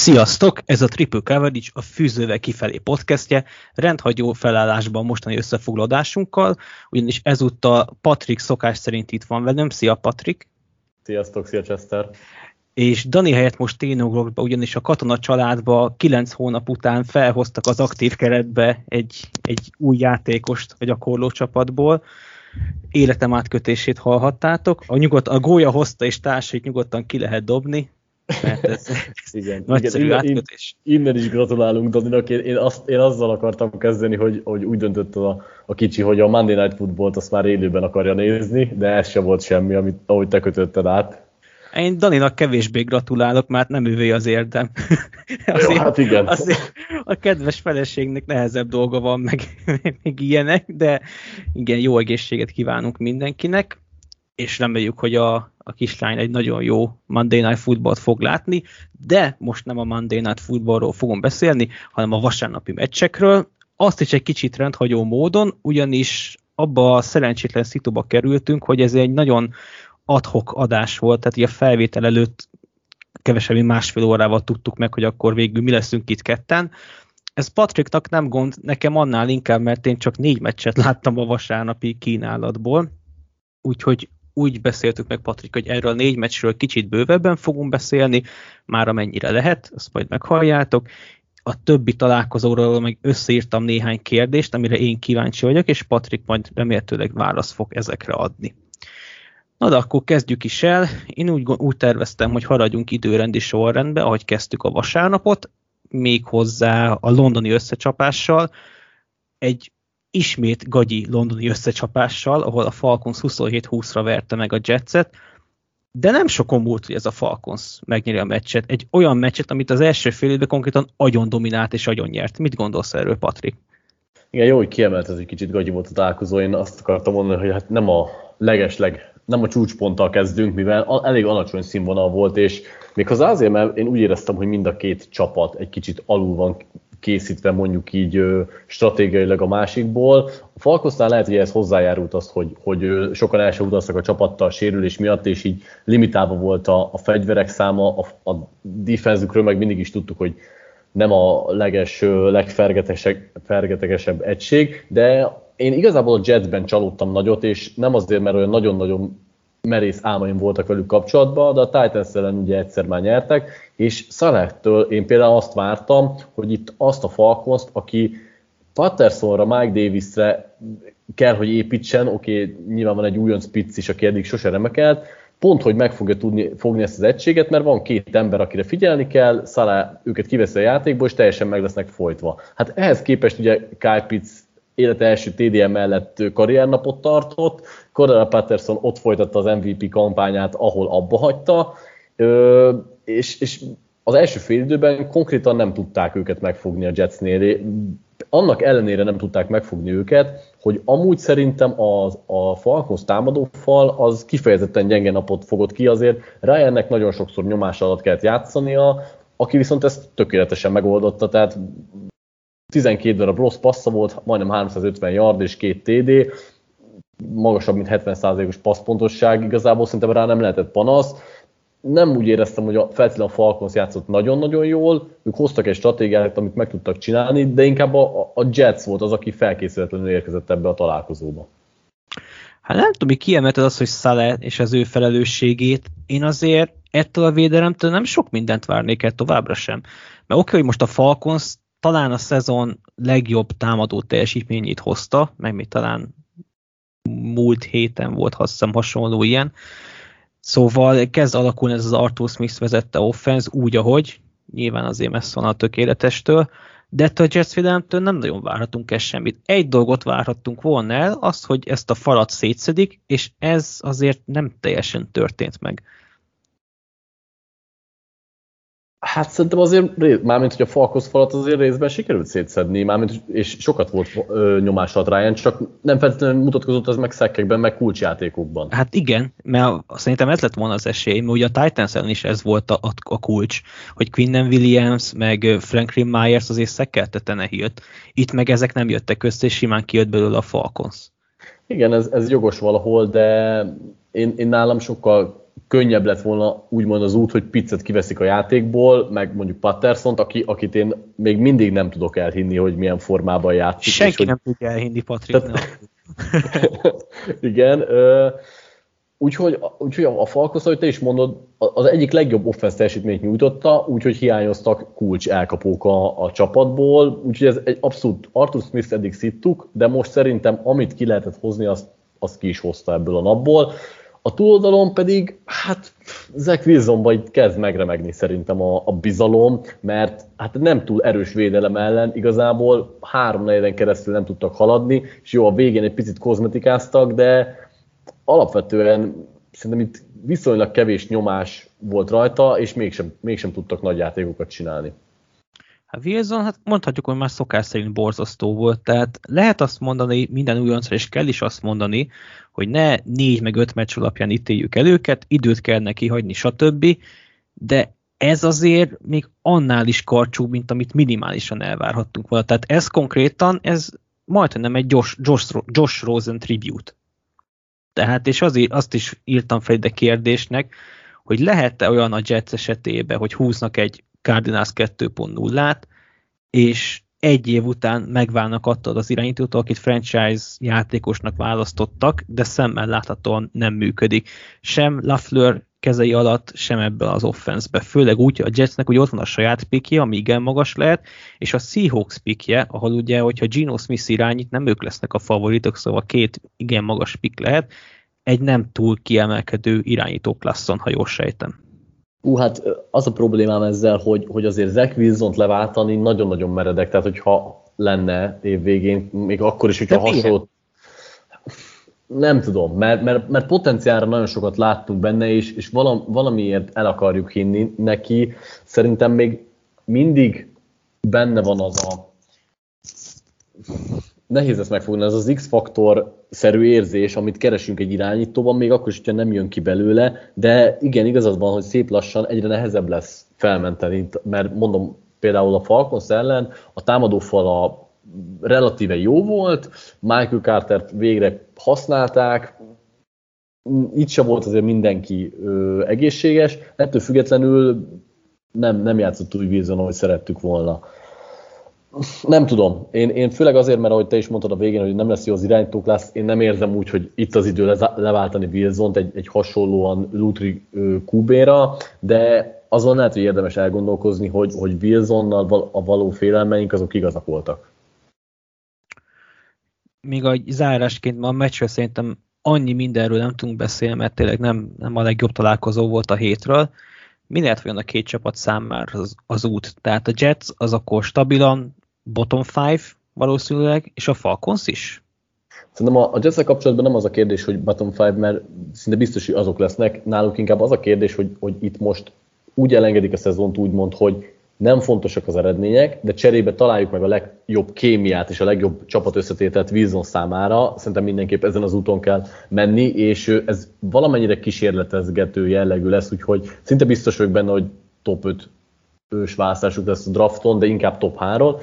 Sziasztok! Ez a Triple Coverage, a Fűzővel kifelé podcastje, rendhagyó felállásban mostani összefoglalásunkkal, ugyanis ezúttal Patrik szokás szerint itt van velem. Szia Patrik! Sziasztok, szia Chester! És Dani helyett most ténugrok be, ugyanis a katona családba kilenc hónap után felhoztak az aktív keretbe egy, egy új játékost a gyakorló csapatból. Életem átkötését hallhattátok. A, nyugodt, a gólya hozta és társait nyugodtan ki lehet dobni, mert ez, igen, nagyszerű igen, átkötés. Innen is gratulálunk Daninak, én, én, azt, én azzal akartam kezdeni, hogy, hogy úgy döntött a, a kicsi, hogy a Monday Night Football-t azt már élőben akarja nézni, de ez sem volt semmi, amit, ahogy te kötötted át. Én Daninak kevésbé gratulálok, mert nem ővé az érdem. azért, Jó, hát igen. Azért a kedves feleségnek nehezebb dolga van, meg, meg ilyenek, de igen, jó egészséget kívánunk mindenkinek, és reméljük, hogy a, a kislány egy nagyon jó Monday Night Footballt fog látni, de most nem a Monday Night Footballról fogom beszélni, hanem a vasárnapi meccsekről. Azt is egy kicsit rendhagyó módon, ugyanis abba a szerencsétlen szituba kerültünk, hogy ez egy nagyon adhok adás volt, tehát a felvétel előtt kevesebb, mint másfél órával tudtuk meg, hogy akkor végül mi leszünk itt ketten. Ez Patricknak nem gond, nekem annál inkább, mert én csak négy meccset láttam a vasárnapi kínálatból, úgyhogy úgy beszéltük meg, Patrik, hogy erről a négy meccsről kicsit bővebben fogunk beszélni, már amennyire lehet, azt majd meghalljátok. A többi találkozóról meg összeírtam néhány kérdést, amire én kíváncsi vagyok, és Patrik majd remélhetőleg választ fog ezekre adni. Na de akkor kezdjük is el. Én úgy, úgy terveztem, hogy haradjunk időrendi sorrendbe, ahogy kezdtük a vasárnapot, még hozzá a londoni összecsapással. Egy ismét gagyi londoni összecsapással, ahol a Falcons 27-20-ra verte meg a Jetset, de nem sokon múlt, hogy ez a Falcons megnyeri a meccset. Egy olyan meccset, amit az első fél évben konkrétan agyon dominált és agyon nyert. Mit gondolsz erről, Patrik? Igen, jó, hogy kiemelt ez egy kicsit gagyi volt a találkozó. Én azt akartam mondani, hogy hát nem a legesleg, nem a csúcsponttal kezdünk, mivel elég alacsony színvonal volt, és még az azért, mert én úgy éreztem, hogy mind a két csapat egy kicsit alul van készítve mondjuk így stratégiailag a másikból. A Falkosznál lehet, hogy ez hozzájárult az, hogy, hogy sokan el sem utaztak a csapattal a sérülés miatt, és így limitálva volt a, a fegyverek száma, a, a defenzükről meg mindig is tudtuk, hogy nem a leges, legfergetegesebb egység, de én igazából a Jetsben csalódtam nagyot, és nem azért, mert olyan nagyon-nagyon merész álmaim voltak velük kapcsolatban, de a Titans ellen ugye egyszer már nyertek, és Szalehtől én például azt vártam, hogy itt azt a falcons aki Pattersonra, Mike Davisre kell, hogy építsen, oké, okay, nyilván van egy újonc spitz is, aki eddig sose remekelt, pont, hogy meg fogja tudni fogni ezt az egységet, mert van két ember, akire figyelni kell, Szalá őket kiveszi a játékból, és teljesen meg lesznek folytva. Hát ehhez képest ugye Kyle Pitts élete első TDM mellett karriernapot tartott, Cordell Patterson ott folytatta az MVP kampányát, ahol abba hagyta, és, és az első fél időben konkrétan nem tudták őket megfogni a Jetsnél. Annak ellenére nem tudták megfogni őket, hogy amúgy szerintem az, a Falcons támadó fal az kifejezetten gyenge napot fogott ki, azért Ryannek nagyon sokszor nyomás alatt kellett játszania, aki viszont ezt tökéletesen megoldotta, tehát 12 darab rossz passza volt, majdnem 350 yard és két TD, magasabb, mint 70%-os passzpontosság, igazából szerintem rá nem lehetett panasz. Nem úgy éreztem, hogy a, feltétlenül a Falcons játszott nagyon-nagyon jól, ők hoztak egy stratégiát, amit meg tudtak csinálni, de inkább a, a Jets volt az, aki felkészületlenül érkezett ebbe a találkozóba. Hát nem tudom, mi kiemelted az, hogy Szale és az ő felelősségét. Én azért ettől a védelemtől nem sok mindent várnék el továbbra sem. Mert oké, okay, hogy most a Falcons talán a szezon legjobb támadó teljesítményét hozta, meg még talán múlt héten volt, azt hiszem hasonló ilyen. Szóval kezd alakulni ez az Arthur Smith vezette offense úgy, ahogy, nyilván azért messze van a tökéletestől, de ettől a Jets nem nagyon várhatunk ezt semmit. Egy dolgot várhattunk volna el, az, hogy ezt a falat szétszedik, és ez azért nem teljesen történt meg. Hát szerintem azért, mármint hogy a falkoz falat azért részben sikerült szétszedni, mármint, és sokat volt ö, nyomás alatt Ryan, csak nem feltétlenül mutatkozott az meg szekkekben, meg kulcsjátékokban. Hát igen, mert szerintem ez lett volna az esély, mert ugye a titans is ez volt a, a, a kulcs, hogy Quinnen Williams, meg Franklin Myers azért szekkelte Tenehilt. Itt meg ezek nem jöttek össze, és simán kijött belőle a Falcons. Igen, ez, ez jogos valahol, de én, én nálam sokkal könnyebb lett volna úgymond az út, hogy Pizzet kiveszik a játékból, meg mondjuk patterson aki, akit én még mindig nem tudok elhinni, hogy milyen formában játszik. Senki és, nem hogy... tudja elhinni Patricknak. Igen, úgyhogy, úgyhogy a Falkosz, ahogy te is mondod, az egyik legjobb offense teljesítményt nyújtotta, úgyhogy hiányoztak kulcs elkapók a, a csapatból, úgyhogy ez egy abszolút Arthur Smith eddig szittuk, de most szerintem amit ki lehetett hozni, azt, azt ki is hozta ebből a napból. A túloldalon pedig, hát Zach Wilsonban itt kezd megremegni szerintem a, a bizalom, mert hát nem túl erős védelem ellen igazából három negyeden keresztül nem tudtak haladni, és jó, a végén egy picit kozmetikáztak, de alapvetően szerintem itt viszonylag kevés nyomás volt rajta, és mégsem, mégsem tudtak nagy játékokat csinálni. Hát Wilson, hát mondhatjuk, hogy már szokás szerint borzasztó volt, tehát lehet azt mondani, minden újoncra, és kell is azt mondani, hogy ne négy meg öt meccs alapján ítéljük el őket, időt kell neki hagyni, stb., de ez azért még annál is karcsú, mint amit minimálisan elvárhattunk volna. Tehát ez konkrétan, ez majdnem nem egy Josh, Josh, Josh Rosen tribute. Tehát, és azért azt is írtam fel ide kérdésnek, hogy lehet-e olyan a Jets esetében, hogy húznak egy Cardinals 2.0-át, és egy év után megválnak attól az irányítótól, akit franchise játékosnak választottak, de szemmel láthatóan nem működik. Sem Lafleur kezei alatt, sem ebben az offenszbe. Főleg úgy, a Jetsnek ugye ott van a saját pikje, ami igen magas lehet, és a Seahawks pikje, ahol ugye, hogyha Gino Smith irányít, nem ők lesznek a favoritok, szóval két igen magas pik lehet, egy nem túl kiemelkedő irányító klasszon, ha jól sejtem. Ú, hát az a problémám ezzel, hogy, hogy azért Zach Wilson-t leváltani nagyon-nagyon meredek, tehát hogyha lenne évvégén, még akkor is, hogyha hasonló... Nem tudom, mert, mert, mert potenciálra nagyon sokat láttunk benne, és, és valamiért el akarjuk hinni neki. Szerintem még mindig benne van az a nehéz ezt megfogni, ez az X-faktor-szerű érzés, amit keresünk egy irányítóban, még akkor is, hogyha nem jön ki belőle, de igen, igazad van, hogy szép lassan egyre nehezebb lesz felmenteni, mert mondom, például a Falcons ellen a támadófal a relatíve jó volt, Michael Carter végre használták, itt sem volt azért mindenki ö, egészséges, ettől függetlenül nem, nem játszott úgy vízon, ahogy szerettük volna. Nem tudom. Én, én főleg azért, mert ahogy te is mondtad a végén, hogy nem lesz jó az irányítók lesz, én nem érzem úgy, hogy itt az idő leváltani wilson egy, egy hasonlóan Lutri kubéra, de azon lehet, hogy érdemes elgondolkozni, hogy, hogy Wilsonnal a való félelmeink azok igazak voltak. Még a zárásként ma a meccsről szerintem annyi mindenről nem tudunk beszélni, mert tényleg nem, nem a legjobb találkozó volt a hétről. Mi lehet vajon a két csapat számára az, az út? Tehát a Jets az akkor stabilan bottom five valószínűleg, és a Falcons is? Szerintem a, a jets kapcsolatban nem az a kérdés, hogy bottom five, mert szinte biztos, hogy azok lesznek. Náluk inkább az a kérdés, hogy, hogy itt most úgy elengedik a szezont úgymond, hogy nem fontosak az eredmények, de cserébe találjuk meg a legjobb kémiát és a legjobb csapat összetételt Wilson számára. Szerintem mindenképp ezen az úton kell menni, és ez valamennyire kísérletezgető jellegű lesz, úgyhogy szinte biztos vagyok benne, hogy top 5 ős választásuk lesz a drafton, de inkább top 3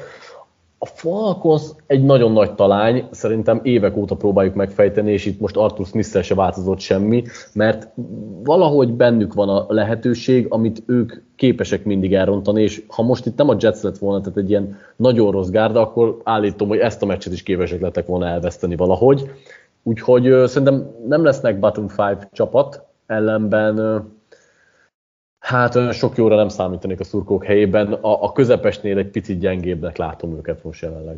a Falcons egy nagyon nagy talány, szerintem évek óta próbáljuk megfejteni, és itt most Arthur smith se változott semmi, mert valahogy bennük van a lehetőség, amit ők képesek mindig elrontani, és ha most itt nem a Jets lett volna, tehát egy ilyen nagyon rossz gárda, akkor állítom, hogy ezt a meccset is képesek lettek volna elveszteni valahogy. Úgyhogy szerintem nem lesznek bottom five csapat, ellenben Hát sok jóra nem számítanék a szurkók helyében. A, a közepesnél egy picit gyengébbnek látom őket most jelenleg.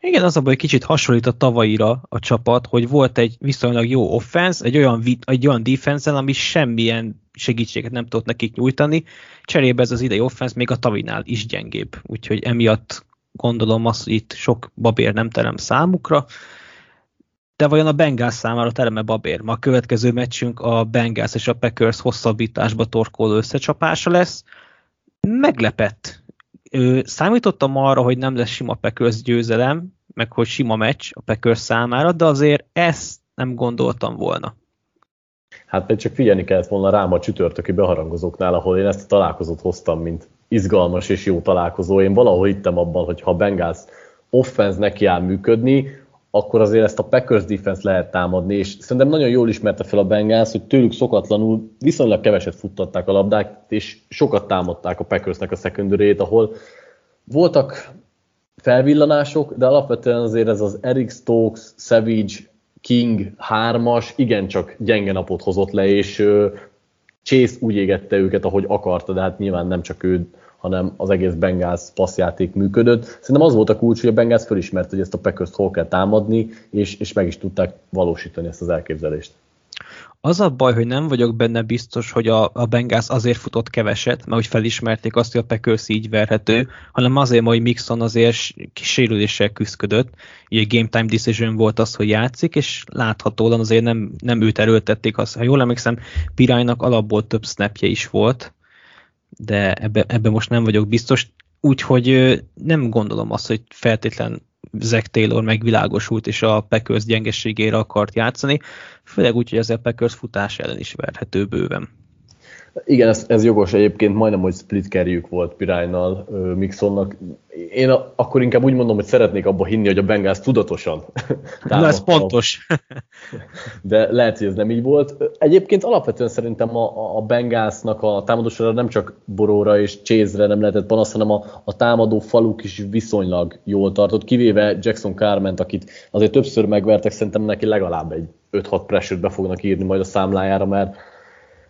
Igen, az a baj, hogy kicsit hasonlít a tavalyira a csapat, hogy volt egy viszonylag jó offense, egy olyan, egy olyan defense ami semmilyen segítséget nem tudott nekik nyújtani. Cserébe ez az idei offense még a tavinál is gyengébb, úgyhogy emiatt gondolom azt, hogy itt sok babér nem terem számukra de vajon a Bengals számára tereme babér? Ma a következő meccsünk a Bengals és a Packers hosszabbításba torkoló összecsapása lesz. Meglepett. Számítottam arra, hogy nem lesz sima Packers győzelem, meg hogy sima meccs a Packers számára, de azért ezt nem gondoltam volna. Hát még csak figyelni kellett volna rám a csütörtöki beharangozóknál, ahol én ezt a találkozót hoztam, mint izgalmas és jó találkozó. Én valahol hittem abban, hogy ha Bengals offense neki áll működni, akkor azért ezt a Packers defense lehet támadni, és szerintem nagyon jól ismerte fel a Bengals, hogy tőlük szokatlanul viszonylag keveset futtatták a labdák, és sokat támadták a Packersnek a secondary ahol voltak felvillanások, de alapvetően azért ez az Eric Stokes, Savage, King hármas igencsak gyenge napot hozott le, és Chase úgy égette őket, ahogy akarta, de hát nyilván nem csak ő, hanem az egész Bengals passzjáték működött. Szerintem az volt a kulcs, hogy a Bengals fölismert, hogy ezt a Packers hol kell támadni, és, és meg is tudták valósítani ezt az elképzelést. Az a baj, hogy nem vagyok benne biztos, hogy a, a Bengals azért futott keveset, mert hogy felismerték azt, hogy a Packers így verhető, hanem azért, hogy Mixon azért kis sérüléssel küzdött. Ugye game time decision volt az, hogy játszik, és láthatóan azért nem, nem őt erőltették. Azt, ha jól emlékszem, Piránynak alapból több snapje is volt, de ebbe, ebbe most nem vagyok biztos. Úgyhogy nem gondolom azt, hogy feltétlen Zach Taylor megvilágosult, és a Packers gyengeségére akart játszani, főleg úgy, hogy ez a Packers futás ellen is verhető bőven. Igen, ez, ez jogos egyébként, majdnem, hogy split kerjük volt Piránynal, Mixonnak. Én a, akkor inkább úgy mondom, hogy szeretnék abba hinni, hogy a Bengals tudatosan. Na, ez pontos. De lehet, hogy ez nem így volt. Egyébként alapvetően szerintem a, a Bengalsnak a támadósora nem csak Boróra és Chase-re nem lehetett panasz, hanem a, a támadó faluk is viszonylag jól tartott, kivéve Jackson Carment, akit azért többször megvertek, szerintem neki legalább egy 5-6 pressure be fognak írni majd a számlájára, mert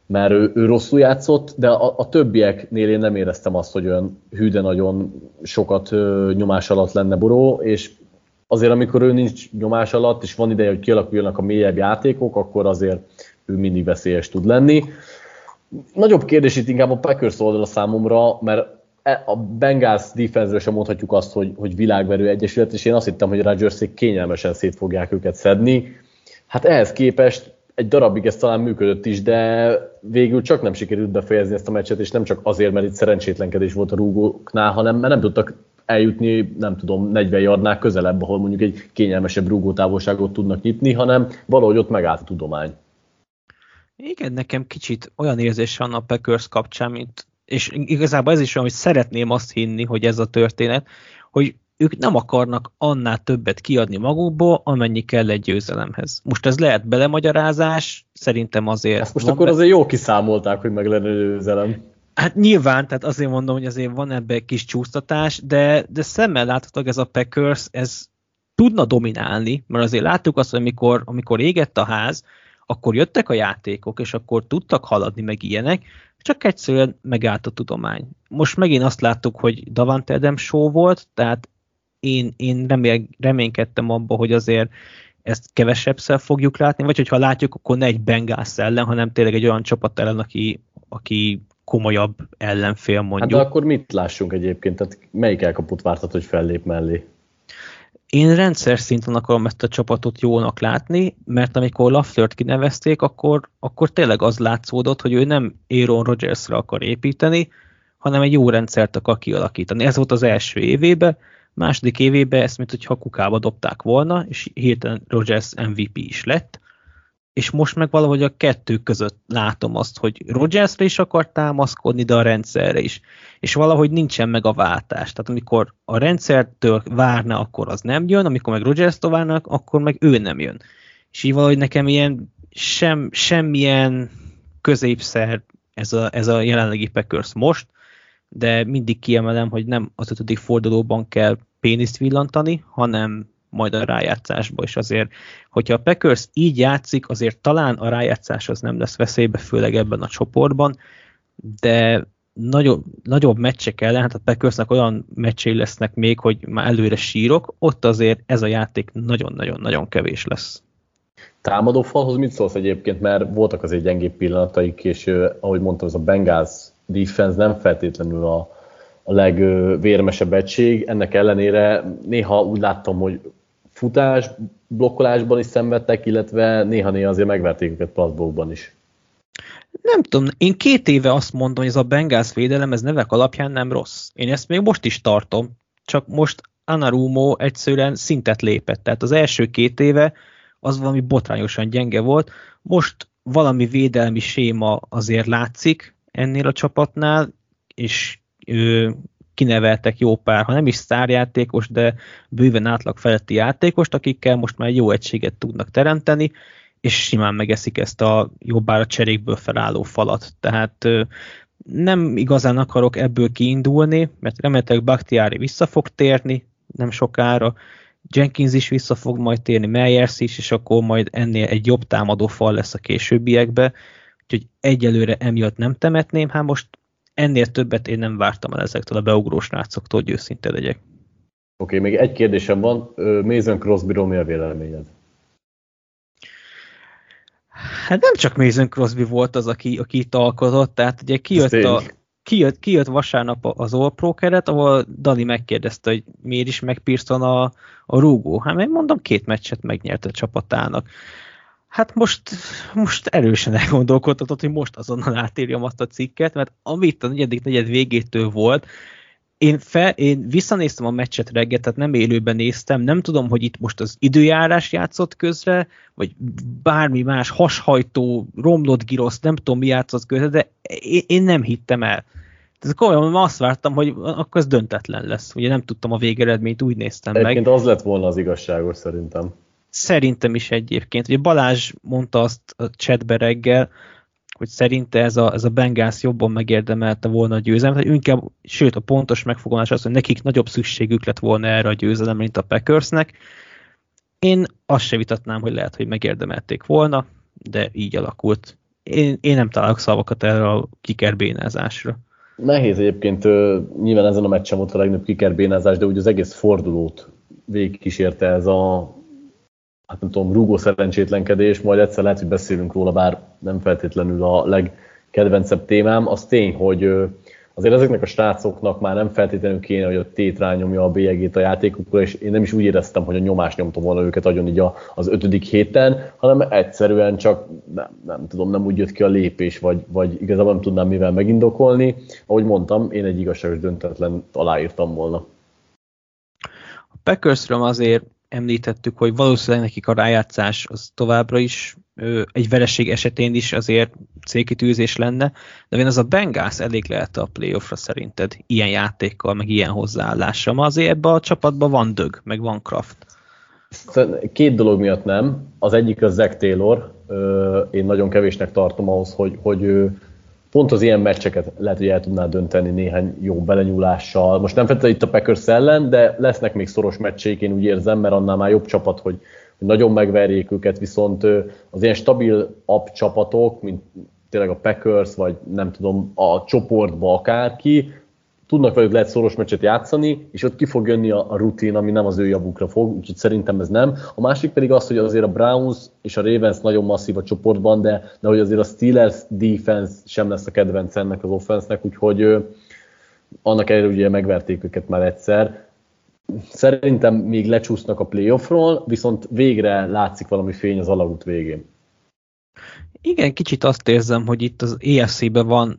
mert ő, ő rosszul játszott, de a, a többieknél én nem éreztem azt, hogy olyan hű, nagyon sokat ö, nyomás alatt lenne Boró, és azért amikor ő nincs nyomás alatt, és van ideje, hogy kialakuljanak a mélyebb játékok, akkor azért ő mindig veszélyes tud lenni. Nagyobb kérdés itt inkább a Packers oldala számomra, mert e, a Bengals defense sem mondhatjuk azt, hogy, hogy világverő egyesület, és én azt hittem, hogy Rodgersék kényelmesen szét fogják őket szedni. Hát ehhez képest egy darabig ez talán működött is, de végül csak nem sikerült befejezni ezt a meccset, és nem csak azért, mert itt szerencsétlenkedés volt a rúgóknál, hanem mert nem tudtak eljutni, nem tudom, 40 yardnál közelebb, ahol mondjuk egy kényelmesebb rúgótávolságot tudnak nyitni, hanem valahogy ott megállt a tudomány. Igen, nekem kicsit olyan érzés van a Packers kapcsán, mint, és igazából ez is olyan, hogy szeretném azt hinni, hogy ez a történet, hogy ők nem akarnak annál többet kiadni magukból, amennyi kell egy győzelemhez. Most ez lehet belemagyarázás, szerintem azért... Ezt most akkor be... azért jó kiszámolták, hogy meg lenne győzelem. Hát nyilván, tehát azért mondom, hogy azért van ebbe egy kis csúsztatás, de, de szemmel láthatók ez a Packers, ez tudna dominálni, mert azért láttuk azt, hogy amikor, amikor égett a ház, akkor jöttek a játékok, és akkor tudtak haladni, meg ilyenek, csak egyszerűen megállt a tudomány. Most megint azt láttuk, hogy Davante Adams show volt, tehát én, én remél, reménykedtem abba, hogy azért ezt kevesebbszer fogjuk látni, vagy hogyha látjuk, akkor ne egy Bengals ellen, hanem tényleg egy olyan csapat ellen, aki, aki komolyabb ellenfél mondjuk. Hát de akkor mit lássunk egyébként? Tehát melyik elkaput vártat, hogy fellép mellé? Én rendszer szinten akarom ezt a csapatot jónak látni, mert amikor Laflert kinevezték, akkor, akkor tényleg az látszódott, hogy ő nem Aaron Rodgersra akar építeni, hanem egy jó rendszert akar kialakítani. Ez volt az első évében, Második évében ezt, mint hogyha kukába dobták volna, és hirtelen Rogers MVP is lett, és most meg valahogy a kettő között látom azt, hogy Rogersre is akar támaszkodni, de a rendszerre is. És valahogy nincsen meg a váltás. Tehát amikor a rendszertől várna, akkor az nem jön, amikor meg Rogers-től várnak, akkor meg ő nem jön. És így valahogy nekem ilyen sem, semmilyen középszer ez a, ez a jelenlegi Packers most, de mindig kiemelem, hogy nem az ötödik fordulóban kell péniszt villantani, hanem majd a rájátszásba is azért. Hogyha a Packers így játszik, azért talán a rájátszás az nem lesz veszélybe, főleg ebben a csoportban, de nagyobb, nagyobb meccsek ellen, hát a Packersnek olyan meccsei lesznek még, hogy már előre sírok, ott azért ez a játék nagyon-nagyon-nagyon kevés lesz. Támadó falhoz mit szólsz egyébként, mert voltak azért gyengébb pillanataik, és ahogy mondtam, ez a Bengals defense nem feltétlenül a, a legvérmesebb egység, ennek ellenére néha úgy láttam, hogy futás, blokkolásban is szenvedtek, illetve néha-néha azért megverték őket passzbókban is. Nem tudom, én két éve azt mondom, hogy ez a Bengals védelem, ez nevek alapján nem rossz. Én ezt még most is tartom, csak most Anarumo egyszerűen szintet lépett. Tehát az első két éve az valami botrányosan gyenge volt. Most valami védelmi séma azért látszik ennél a csapatnál, és ő, kineveltek jó pár, ha nem is sztárjátékos, de bőven átlag feletti játékost, akikkel most már jó egységet tudnak teremteni, és simán megeszik ezt a jobbára cserékből felálló falat. Tehát nem igazán akarok ebből kiindulni, mert remélhetőleg Bakhtiari vissza fog térni nem sokára, Jenkins is vissza fog majd térni, Meyers is, és akkor majd ennél egy jobb támadó fal lesz a későbbiekbe, úgyhogy egyelőre emiatt nem temetném, hát most ennél többet én nem vártam el ezektől a beugrós rácoktól, hogy őszinte legyek. Oké, okay, még egy kérdésem van, Mason Crosby-ról mi a véleményed? Hát nem csak Mason Crosby volt az, aki, aki itt alkotott, tehát ugye kijött, a, kijött, kijött vasárnap az All Pro keret, ahol Dani megkérdezte, hogy miért is meg Pearson a, a rúgó. Hát én mondom, két meccset megnyerte a csapatának. Hát most, most erősen elgondolkodhatott, hogy most azonnal átírjam azt a cikket, mert amit a negyedik negyed végétől volt, én, fel, én visszanéztem a meccset reggel, tehát nem élőben néztem, nem tudom, hogy itt most az időjárás játszott közre, vagy bármi más, hashajtó, romlott girosz, nem tudom mi játszott közre, de én, én nem hittem el. Tehát komolyan azt vártam, hogy akkor ez döntetlen lesz. Ugye nem tudtam a végeredményt, úgy néztem Egyébként meg. Egyébként az lett volna az igazságos szerintem. Szerintem is egyébként. Ugye Balázs mondta azt a chatbe reggel, hogy szerinte ez a, ez a Bengals jobban megérdemelte volna a győzelmet, hogy inkább, sőt a pontos megfogalmazás az, hogy nekik nagyobb szükségük lett volna erre a győzelemre, mint a Packersnek. Én azt se vitatnám, hogy lehet, hogy megérdemelték volna, de így alakult. Én, én nem találok szavakat erre a kikerbénázásra. Nehéz egyébként, nyilván ezen a meccsen volt a legnagyobb kikerbénázás, de úgy az egész fordulót végigkísérte ez a hát nem tudom, rúgó szerencsétlenkedés, majd egyszer lehet, hogy beszélünk róla, bár nem feltétlenül a legkedvencebb témám. Az tény, hogy azért ezeknek a srácoknak már nem feltétlenül kéne, hogy a tét rányomja a bélyegét a játékukra, és én nem is úgy éreztem, hogy a nyomás nyomta volna őket agyon így az ötödik héten, hanem egyszerűen csak nem, nem tudom, nem úgy jött ki a lépés, vagy, vagy igazából nem tudnám mivel megindokolni. Ahogy mondtam, én egy igazságos döntetlen aláírtam volna. A Packersről azért említettük, hogy valószínűleg nekik a rájátszás az továbbra is egy vereség esetén is azért célkitűzés lenne, de én az a Bengals elég lehet a playoffra szerinted ilyen játékkal, meg ilyen hozzáállással. Ma azért ebbe a csapatban van dög, meg van Kraft. Két dolog miatt nem. Az egyik az Zach Taylor. Én nagyon kevésnek tartom ahhoz, hogy, hogy pont az ilyen meccseket lehet, hogy el tudná dönteni néhány jó belenyúlással. Most nem feltétlenül itt a Packers ellen, de lesznek még szoros meccsék, én úgy érzem, mert annál már jobb csapat, hogy, hogy nagyon megverjék őket, viszont az ilyen stabil app csapatok, mint tényleg a Packers, vagy nem tudom, a csoportba akárki, tudnak velük lehet szoros meccset játszani, és ott ki fog jönni a, a rutin, ami nem az ő javukra fog, úgyhogy szerintem ez nem. A másik pedig az, hogy azért a Browns és a Ravens nagyon masszív a csoportban, de, de hogy azért a Steelers defense sem lesz a kedvenc ennek az offense úgyhogy ö, annak ellenére ugye megverték őket már egyszer. Szerintem még lecsúsznak a playoffról, viszont végre látszik valami fény az alagút végén. Igen, kicsit azt érzem, hogy itt az EFC-ben van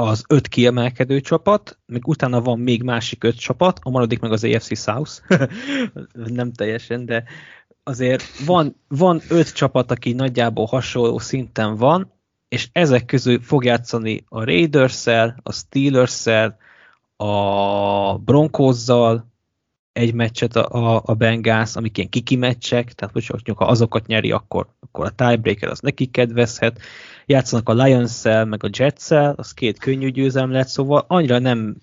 az öt kiemelkedő csapat, még utána van még másik öt csapat, a maradik meg az AFC South, nem teljesen, de azért van, van öt csapat, aki nagyjából hasonló szinten van, és ezek közül fog játszani a raiders a steelers a Broncos-zal egy meccset a, a, a Bengals, amik ilyen kiki meccsek, tehát hogy ha azokat nyeri, akkor, akkor a tiebreaker az neki kedvezhet, játszanak a lions meg a jets az két könnyű győzelem lett, szóval annyira nem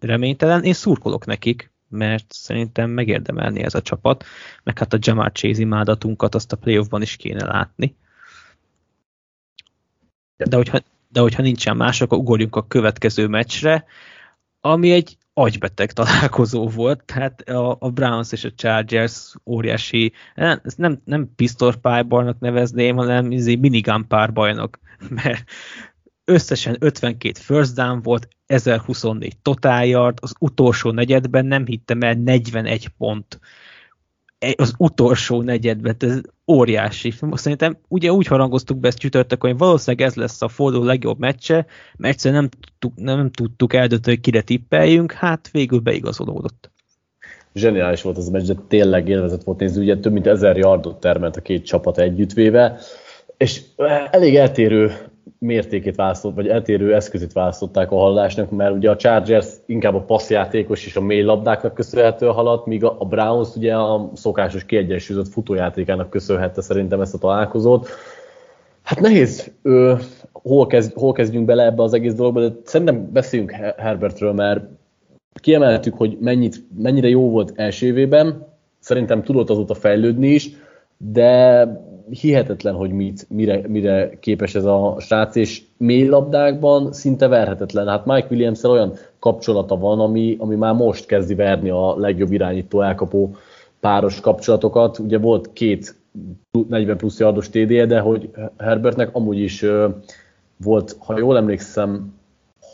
reménytelen. Én szurkolok nekik, mert szerintem megérdemelni ez a csapat, meg hát a Jamar Chase imádatunkat azt a playoffban is kéne látni. De hogyha, de hogyha nincsen más, akkor ugorjunk a következő meccsre, ami egy agybeteg találkozó volt, tehát a, a Browns és a Chargers óriási, nem, nem, nem pisztorpálybarnak nevezném, hanem izé minigun párbajnok, mert összesen 52 first down volt, 1024 total yard, az utolsó negyedben nem hittem el 41 pont az utolsó negyedben, ez óriási. Szerintem ugye úgy harangoztuk be ezt csütörtök, hogy valószínűleg ez lesz a forduló legjobb meccse, mert egyszerűen nem tudtuk, nem tudtuk eldönteni, hogy kire tippeljünk, hát végül beigazolódott. Zseniális volt az a meccs, de tényleg élvezett volt nézni, ugye több mint ezer yardot termelt a két csapat együttvéve, és elég eltérő mértékét választott, vagy eltérő eszközét választották a haladásnak, mert ugye a Chargers inkább a passzjátékos és a mély labdáknak köszönhető a halat, míg a Browns ugye a szokásos kiegyensúlyozott futójátékának köszönhette szerintem ezt a találkozót. Hát nehéz, ő, hol, kezd, hol kezdjünk bele ebbe az egész dologba, de szerintem beszéljünk Herbertről, mert kiemeltük, hogy mennyit, mennyire jó volt első évében, szerintem tudott azóta fejlődni is, de hihetetlen, hogy mit, mire, mire képes ez a srác, és mély labdákban szinte verhetetlen. Hát Mike williams olyan kapcsolata van, ami, ami már most kezdi verni a legjobb irányító elkapó páros kapcsolatokat. Ugye volt két 40 plusz yardos TD-je, de hogy Herbertnek amúgy is volt, ha jól emlékszem,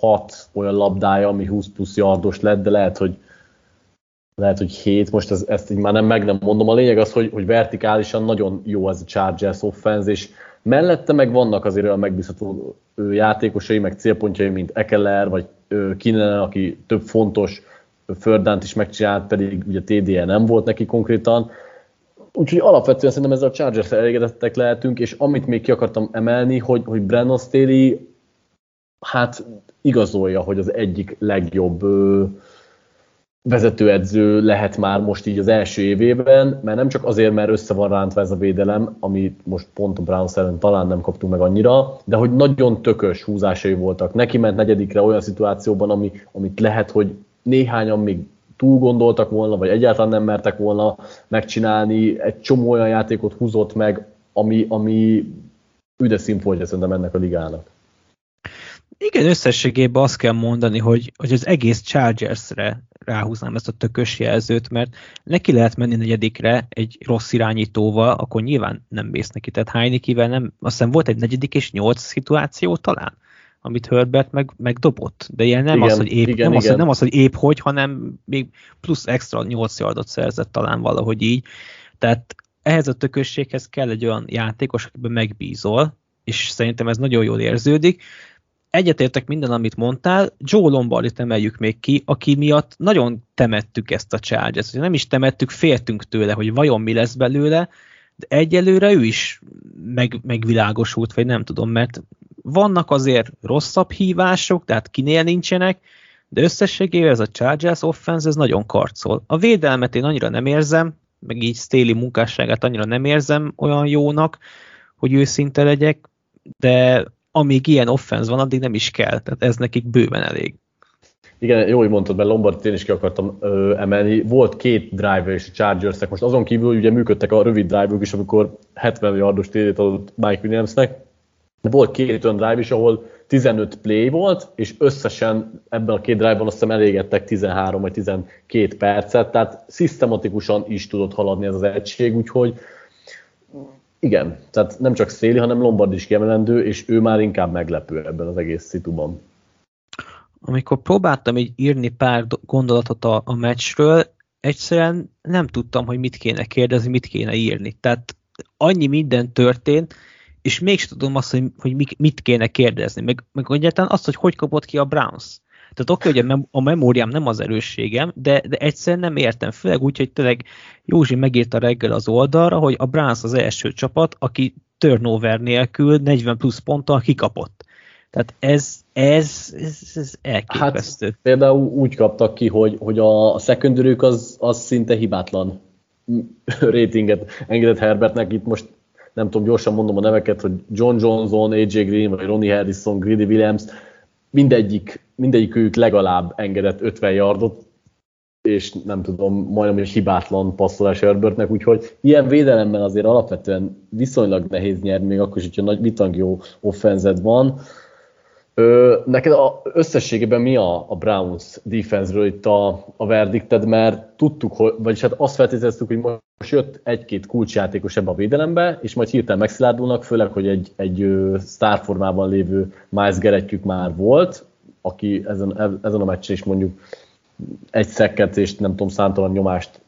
hat olyan labdája, ami 20 plusz yardos lett, de lehet, hogy lehet, hogy 7, most ez, ezt így már nem meg nem mondom. A lényeg az, hogy, hogy vertikálisan nagyon jó ez a Chargers offense, és mellette meg vannak azért olyan megbízható játékosai, meg célpontjai, mint Ekeler, vagy Kinen, aki több fontos fördant is megcsinált, pedig ugye TDE nem volt neki konkrétan. Úgyhogy alapvetően szerintem ezzel a Chargers elégedettek lehetünk, és amit még ki akartam emelni, hogy, hogy Brandon Staley hát igazolja, hogy az egyik legjobb vezetőedző lehet már most így az első évében, mert nem csak azért, mert össze van rántva ez a védelem, amit most pont a Browns ellen talán nem kaptunk meg annyira, de hogy nagyon tökös húzásai voltak. Neki ment negyedikre olyan szituációban, ami, amit lehet, hogy néhányan még túl gondoltak volna, vagy egyáltalán nem mertek volna megcsinálni. Egy csomó olyan játékot húzott meg, ami, ami üde színfoltja szerintem ennek a ligának. Igen, összességében azt kell mondani, hogy, hogy az egész Chargers-re ráhúznám ezt a tökös jelzőt, mert neki lehet menni negyedikre egy rossz irányítóval, akkor nyilván nem mész neki. Tehát Heinekivel nem, azt hiszem volt egy negyedik és nyolc szituáció talán, amit Herbert meg, megdobott. De ilyen nem, igen, az, hogy épp, igen, nem, igen. Az, hogy, nem az, hogy épp hogy, hanem még plusz extra 8 yardot szerzett talán valahogy így. Tehát ehhez a tökösséghez kell egy olyan játékos, akiben megbízol, és szerintem ez nagyon jól érződik egyetértek minden, amit mondtál, Joe Lombardit emeljük még ki, aki miatt nagyon temettük ezt a charge Nem is temettük, féltünk tőle, hogy vajon mi lesz belőle, de egyelőre ő is meg, megvilágosult, vagy nem tudom, mert vannak azért rosszabb hívások, tehát kinél nincsenek, de összességében ez a Chargers offense, ez nagyon karcol. A védelmet én annyira nem érzem, meg így Staley munkásságát annyira nem érzem olyan jónak, hogy őszinte legyek, de amíg ilyen offense van, addig nem is kell. Tehát ez nekik bőven elég. Igen, jó, hogy mondtad, mert Lombardit én is ki akartam ö, emelni. Volt két driver és a chargers most azon kívül ugye működtek a rövid drive is, amikor 70 yardos td adott Mike Williamsnek, de volt két olyan drive is, ahol 15 play volt, és összesen ebben a két drive-ban azt hiszem elégettek 13 vagy 12 percet, tehát szisztematikusan is tudott haladni ez az egység, úgyhogy igen, tehát nem csak Széli, hanem Lombard is kiemelendő, és ő már inkább meglepő ebben az egész szituban. Amikor próbáltam így írni pár gondolatot a, a meccsről, egyszerűen nem tudtam, hogy mit kéne kérdezni, mit kéne írni. Tehát annyi minden történt, és mégsem tudom azt, hogy, hogy mit kéne kérdezni. Meg, meg egyáltalán azt, hogy hogy kapott ki a Browns. Tehát oké, okay, hogy a, mem- a memóriám nem az erősségem, de, de egyszerűen nem értem. Főleg úgy, hogy tényleg Józsi megírta reggel az oldalra, hogy a Browns az első csapat, aki turnover nélkül 40 plusz ponttal kikapott. Tehát ez, ez, ez, ez elképesztő. Hát, például úgy kaptak ki, hogy, hogy a secondary az, az szinte hibátlan ratinget engedett Herbertnek. Itt most nem tudom, gyorsan mondom a neveket, hogy John Johnson, AJ Green, vagy Ronnie Harrison, Greedy Williams, mindegyik, mindegyik ők legalább engedett 50 yardot, és nem tudom, majdnem egy hibátlan passzolás Herbertnek, úgyhogy ilyen védelemmel azért alapvetően viszonylag nehéz nyerni, még akkor is, hogyha nagy bitang jó offenzed van. Ö, neked a, összességében mi a, a Browns defense-ről itt a, a verdikted, mert tudtuk, hogy, vagyis hát azt feltételeztük, hogy most jött egy-két kulcsjátékos ebbe a védelembe, és majd hirtelen megszilárdulnak, főleg, hogy egy, egy sztárformában lévő Miles Geretjük már volt, aki ezen, ezen a meccsen is mondjuk egy szekket és nem tudom, számtalan nyomást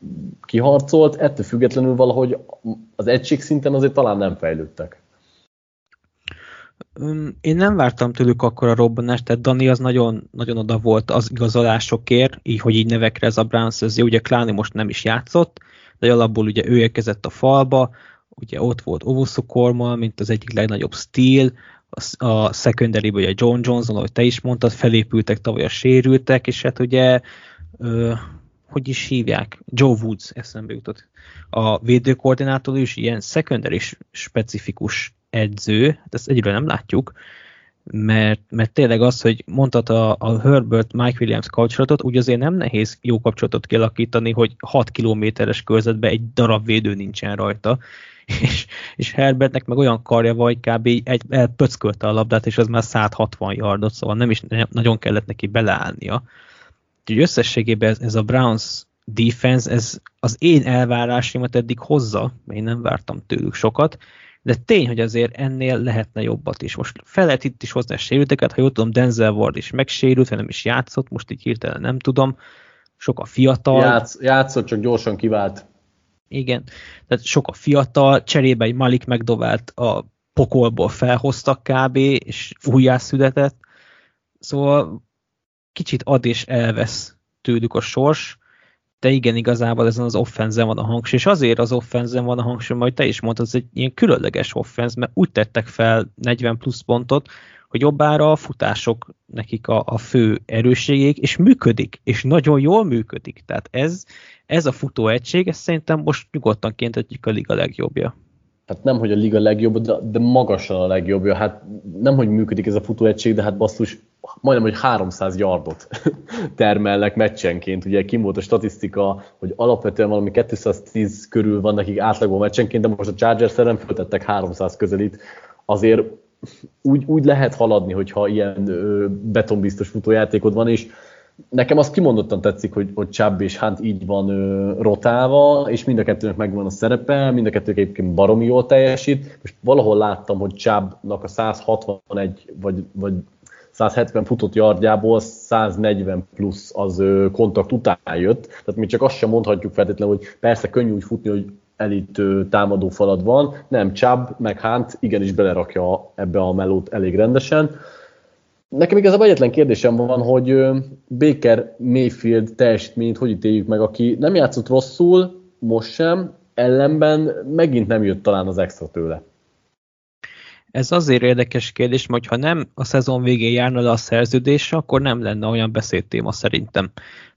kiharcolt, ettől függetlenül valahogy az egység szinten azért talán nem fejlődtek. Én nem vártam tőlük akkor a robbanást, tehát Dani az nagyon, nagyon oda volt az igazolásokért, így, hogy így nevekre ez a Browns, ez ugye Kláni most nem is játszott, de alapból ugye ő érkezett a falba, ugye ott volt Ovusu Kormal, mint az egyik legnagyobb stíl, a, secondary a John Johnson, ahogy te is mondtad, felépültek tavaly a sérültek, és hát ugye ö, hogy is hívják? Joe Woods eszembe jutott. A védőkoordinátor is ilyen secondary specifikus edző, hát ezt egyről nem látjuk, mert, mert tényleg az, hogy mondtad a, a Herbert Mike Williams kapcsolatot, úgy azért nem nehéz jó kapcsolatot kialakítani, hogy 6 kilométeres körzetben egy darab védő nincsen rajta, és, és Herbertnek meg olyan karja vagy, kb. egy, elpöckölte a labdát, és az már 160 yardot, szóval nem is nagyon kellett neki beleállnia. Úgyhogy összességében ez, ez a Browns defense, ez az én elvárásaimat eddig hozza, mert én nem vártam tőlük sokat, de tény, hogy azért ennél lehetne jobbat is. Most fel lehet itt is hozni a sérülteket, ha jól tudom, Denzel Ward is megsérült, vagy nem is játszott, most így hirtelen nem tudom. Sok a fiatal. Játsz, játszott, csak gyorsan kivált. Igen, tehát sok a fiatal, cserébe egy Malik megdovált a pokolból felhoztak kb. és újjászületett. Szóval kicsit ad és elvesz tőlük a sors, de igen, igazából ezen az offenzen van a hangsúly, és azért az offenzen van a hangsúly, majd te is mondtad, ez egy ilyen különleges offenz, mert úgy tettek fel 40 plusz pontot, hogy jobbára a futások nekik a, a fő erősségék, és működik, és nagyon jól működik. Tehát ez, ez a futóegység, ez szerintem most nyugodtan kénthetjük a liga legjobbja. Hát nem, hogy a liga legjobb, de, de magasan a legjobbja. Hát nem, hogy működik ez a futóegység, de hát basszus, majdnem, hogy 300 yardot termelnek meccsenként. Ugye kim volt a statisztika, hogy alapvetően valami 210 körül van nekik átlagban meccsenként, de most a Chargers nem föltettek 300 közelít. Azért úgy, úgy lehet haladni, hogyha ilyen ö, betonbiztos futójátékod van, és nekem az kimondottan tetszik, hogy, hogy Chubb és Hunt így van ö, rotálva, és mind a kettőnek megvan a szerepe, mind a kettők egyébként baromi jól teljesít. Most valahol láttam, hogy Chubbnak a 161 vagy, vagy 170 futott yardjából 140 plusz az ö, kontakt után jött, tehát mi csak azt sem mondhatjuk feltétlenül, hogy persze könnyű úgy futni, hogy elit támadó falad van, nem, Chubb meg Hunt igenis belerakja ebbe a melót elég rendesen. Nekem igazából egyetlen kérdésem van, hogy Baker Mayfield teljesítményt hogy ítéljük meg, aki nem játszott rosszul, most sem, ellenben megint nem jött talán az extra tőle. Ez azért érdekes kérdés, mert ha nem a szezon végén járna le a szerződésre, akkor nem lenne olyan beszédtéma szerintem.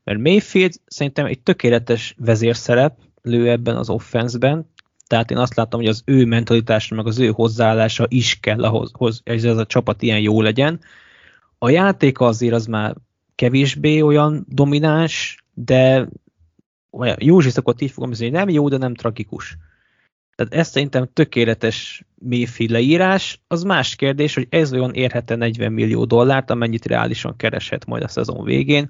Mert Mayfield szerintem egy tökéletes vezérszerep lő ebben az offenszben, tehát én azt látom, hogy az ő mentalitása, meg az ő hozzáállása is kell ahhoz, hogy ez a csapat ilyen jó legyen. A játék azért az már kevésbé olyan domináns, de Józsi szokott így fogom hogy nem jó, de nem tragikus. Tehát ez szerintem tökéletes méfi leírás. Az más kérdés, hogy ez olyan érhet 40 millió dollárt, amennyit reálisan kereshet majd a szezon végén,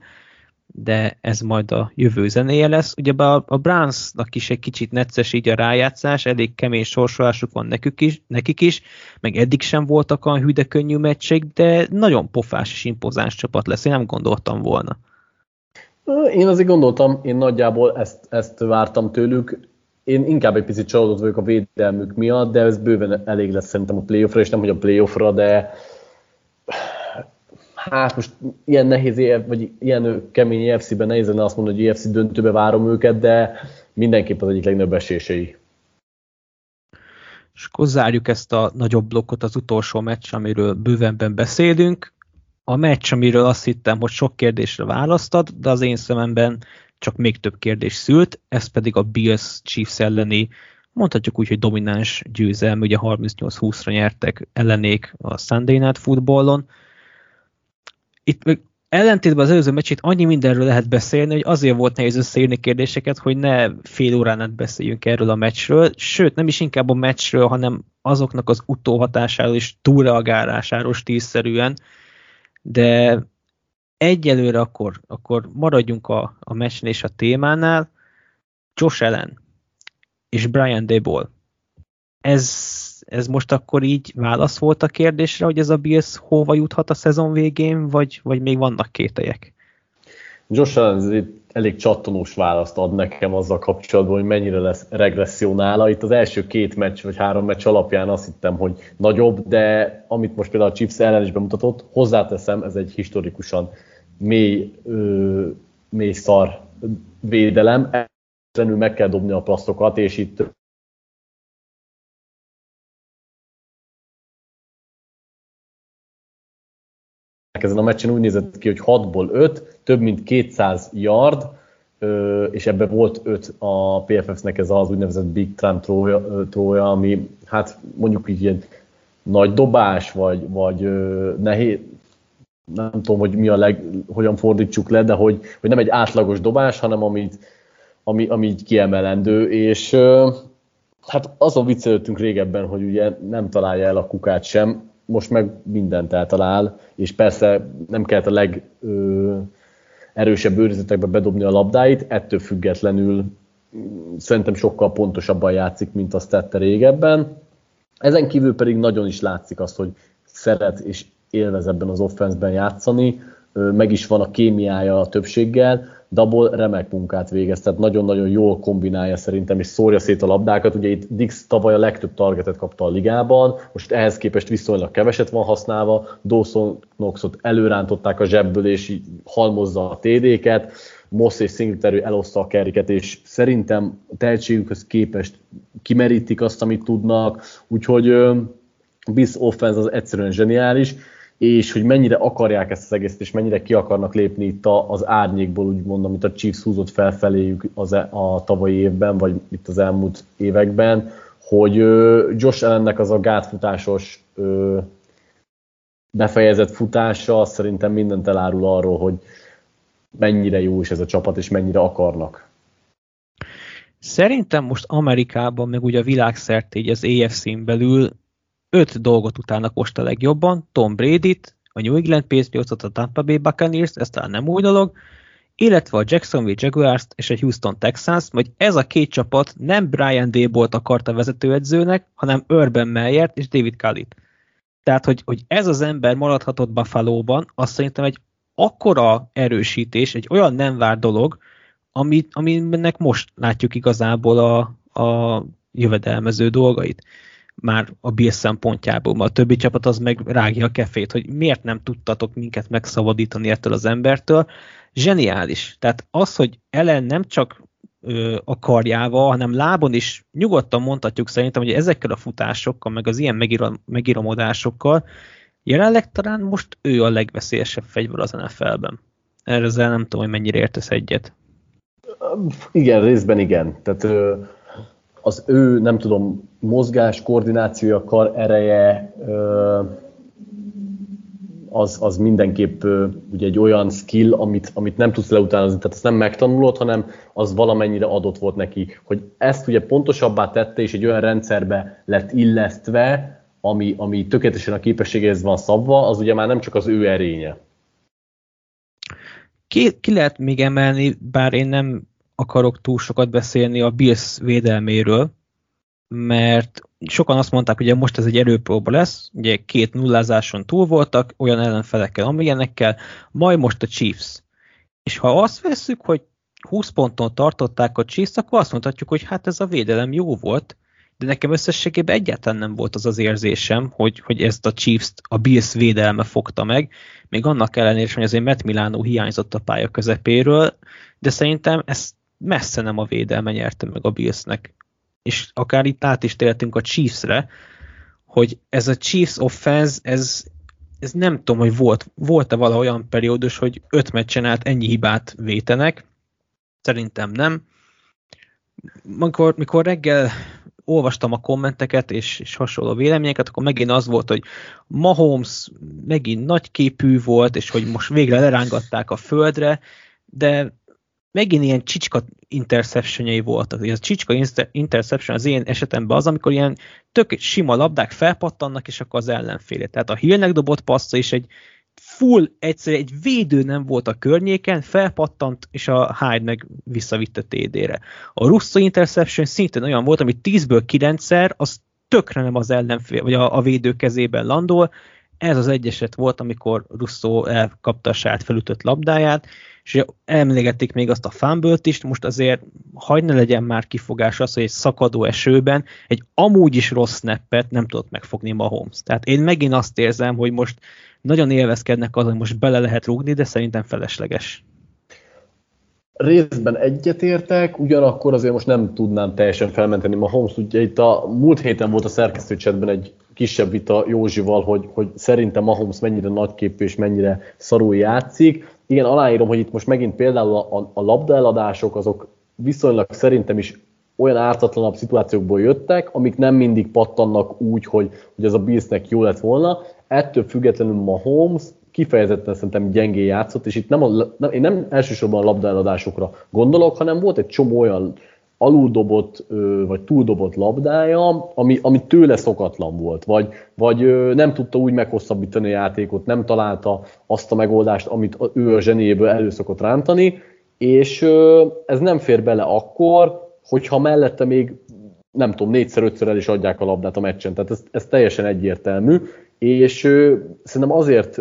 de ez majd a jövő zenéje lesz. Ugye a, a Brownsnak is egy kicsit necces így a rájátszás, elég kemény sorsolásuk van nekük is, nekik is, meg eddig sem voltak olyan hű, de könnyű meccsek, de nagyon pofás és impozáns csapat lesz, én nem gondoltam volna. Én azért gondoltam, én nagyjából ezt, ezt vártam tőlük. Én inkább egy picit csalódott vagyok a védelmük miatt, de ez bőven elég lesz szerintem a playoffra, és nem hogy a playoffra, de hát most ilyen nehéz, vagy ilyen kemény EFC-ben nehéz lenne azt mondani, hogy EFC döntőbe várom őket, de mindenképp az egyik legnagyobb esései. És akkor zárjuk ezt a nagyobb blokkot, az utolsó meccs, amiről bővenben beszélünk. A meccs, amiről azt hittem, hogy sok kérdésre választad, de az én szememben csak még több kérdés szült, ez pedig a Bills Chiefs elleni, mondhatjuk úgy, hogy domináns győzelm, ugye 38-20-ra nyertek ellenék a Sunday Night Footballon itt meg ellentétben az előző meccsét annyi mindenről lehet beszélni, hogy azért volt nehéz összeírni kérdéseket, hogy ne fél órán át beszéljünk erről a meccsről, sőt nem is inkább a meccsről, hanem azoknak az utóhatásáról és túlreagálásáról stílszerűen, de egyelőre akkor, akkor maradjunk a, a meccsen és a témánál. Josh Allen és Brian Dable. Ez ez most akkor így válasz volt a kérdésre, hogy ez a Bills hova juthat a szezon végén, vagy, vagy még vannak kételyek? Josh Allen elég csattanós választ ad nekem azzal kapcsolatban, hogy mennyire lesz regresszió nála. Itt az első két meccs vagy három meccs alapján azt hittem, hogy nagyobb, de amit most például a Chiefs ellen is bemutatott, hozzáteszem, ez egy historikusan mély, ö, mély szar védelem. Ezenül meg kell dobni a plasztokat, és itt ezen a meccsen úgy nézett ki, hogy 6-ból 5, több mint 200 yard, és ebben volt 5 a PFF-nek ez az úgynevezett Big Trump trója, ami hát mondjuk így ilyen nagy dobás, vagy, vagy nehéz, nem tudom, hogy mi a leg, hogyan fordítsuk le, de hogy, hogy nem egy átlagos dobás, hanem amit, ami, ami így kiemelendő, és hát azon viccelődtünk régebben, hogy ugye nem találja el a kukát sem, most meg mindent eltalál, és persze nem kellett a leg ö, erősebb őrizetekbe bedobni a labdáit, ettől függetlenül szerintem sokkal pontosabban játszik, mint azt tette régebben. Ezen kívül pedig nagyon is látszik azt, hogy szeret és élvez ebben az offenszben játszani, meg is van a kémiája a többséggel, Double remek munkát végez, tehát nagyon-nagyon jól kombinálja szerintem, és szórja szét a labdákat. Ugye itt Dix tavaly a legtöbb targetet kapta a ligában, most ehhez képest viszonylag keveset van használva, Dawson Knoxot előrántották a zsebből, és halmozza a TD-ket, Moss és Singletary eloszta a keriket, és szerintem a tehetségükhöz képest kimerítik azt, amit tudnak, úgyhogy Biz offense az egyszerűen zseniális, és hogy mennyire akarják ezt az egészet, és mennyire ki akarnak lépni itt az árnyékból, úgy mondom, amit a Chiefs húzott felfeléjük az, e, a tavalyi évben, vagy itt az elmúlt években, hogy Josh Allennek az a gátfutásos befejezett futása szerintem mindent elárul arról, hogy mennyire jó is ez a csapat, és mennyire akarnak. Szerintem most Amerikában, meg ugye a világszerte így az EFC-n belül öt dolgot utálnak most a legjobban, Tom Brady-t, a New England Patriots-ot, a Tampa Bay Buccaneers, ez talán nem új dolog, illetve a Jacksonville Jaguars-t és a Houston Texans, vagy ez a két csapat nem Brian Dable-t akarta vezetőedzőnek, hanem Urban Meyert és David Cullit. Tehát, hogy, hogy ez az ember maradhatott Buffalo-ban, azt szerintem egy akkora erősítés, egy olyan nem vár dolog, amit, aminek most látjuk igazából a, a jövedelmező dolgait már a Bill szempontjából, a többi csapat az meg rágja a kefét, hogy miért nem tudtatok minket megszabadítani ettől az embertől. Zseniális. Tehát az, hogy Ellen nem csak ö, a karjával, hanem lábon is nyugodtan mondhatjuk szerintem, hogy ezekkel a futásokkal, meg az ilyen megírom, megíromodásokkal jelenleg talán most ő a legveszélyesebb fegyver az NFL-ben. Ezzel nem tudom, hogy mennyire értesz egyet. Igen, részben igen. Tehát az ő, nem tudom, mozgás, koordinációja, kar ereje, az, az mindenképp ugye egy olyan skill, amit, amit nem tudsz leutánozni, tehát ezt nem megtanulod, hanem az valamennyire adott volt neki, hogy ezt ugye pontosabbá tette, és egy olyan rendszerbe lett illesztve, ami, ami tökéletesen a képességéhez van szabva, az ugye már nem csak az ő erénye. Ki, ki lehet még emelni, bár én nem akarok túl sokat beszélni a Bills védelméről, mert sokan azt mondták, hogy most ez egy erőpróba lesz, ugye két nullázáson túl voltak, olyan ellenfelekkel, amilyenekkel, majd most a Chiefs. És ha azt veszük, hogy 20 ponton tartották a Chiefs, akkor azt mondhatjuk, hogy hát ez a védelem jó volt, de nekem összességében egyáltalán nem volt az az érzésem, hogy, hogy ezt a chiefs a Bills védelme fogta meg, még annak ellenére, hogy azért Matt Milano hiányzott a pálya közepéről, de szerintem ez messze nem a védelme nyerte meg a Billsnek. És akár itt át is tértünk a Chiefsre, hogy ez a Chiefs offense, ez, ez nem tudom, hogy volt, volt-e vala olyan periódus, hogy öt meccsen át ennyi hibát vétenek. Szerintem nem. Mikor, mikor reggel olvastam a kommenteket és, és hasonló véleményeket, akkor megint az volt, hogy Mahomes megint nagyképű volt, és hogy most végre lerángatták a földre, de megint ilyen csicska interceptionjei voltak. Ez a csicska interception az én esetemben az, amikor ilyen tök sima labdák felpattannak, és akkor az ellenfélé. Tehát a Hillnek dobott passza is egy full, egyszer egy védő nem volt a környéken, felpattant, és a Hyde meg visszavitte TD-re. A Russo interception szintén olyan volt, ami 10-ből 9-szer, az tökre nem az ellenfél, vagy a, a védő kezében landol. Ez az egyeset volt, amikor Russo elkapta a saját felütött labdáját, és emlégették még azt a fumble is, most azért hagyd ne legyen már kifogás az, hogy egy szakadó esőben egy amúgy is rossz snappet nem tudott megfogni Mahomes. Tehát én megint azt érzem, hogy most nagyon élvezkednek azon, hogy most bele lehet rúgni, de szerintem felesleges. Részben egyetértek, ugyanakkor azért most nem tudnám teljesen felmenteni Mahomes. Ugye itt a múlt héten volt a szerkesztőcsetben egy kisebb vita Józsival, hogy, hogy szerintem Mahomes mennyire nagyképű és mennyire szarul játszik. Igen, aláírom, hogy itt most megint például a, a labdaeladások azok viszonylag szerintem is olyan ártatlanabb szituációkból jöttek, amik nem mindig pattannak úgy, hogy, hogy ez a Billsnek jó lett volna. Ettől függetlenül Mahomes kifejezetten szerintem gyengé játszott, és itt nem, a, nem, én nem elsősorban a labdaeladásokra gondolok, hanem volt egy csomó olyan aluldobott vagy túldobott labdája, ami, ami tőle szokatlan volt, vagy, vagy nem tudta úgy meghosszabbítani a játékot, nem találta azt a megoldást, amit ő a zseniéből elő szokott rántani, és ez nem fér bele akkor, hogyha mellette még nem tudom, négyszer, ötször el is adják a labdát a meccsen. Tehát ez, ez teljesen egyértelmű, és ö, szerintem azért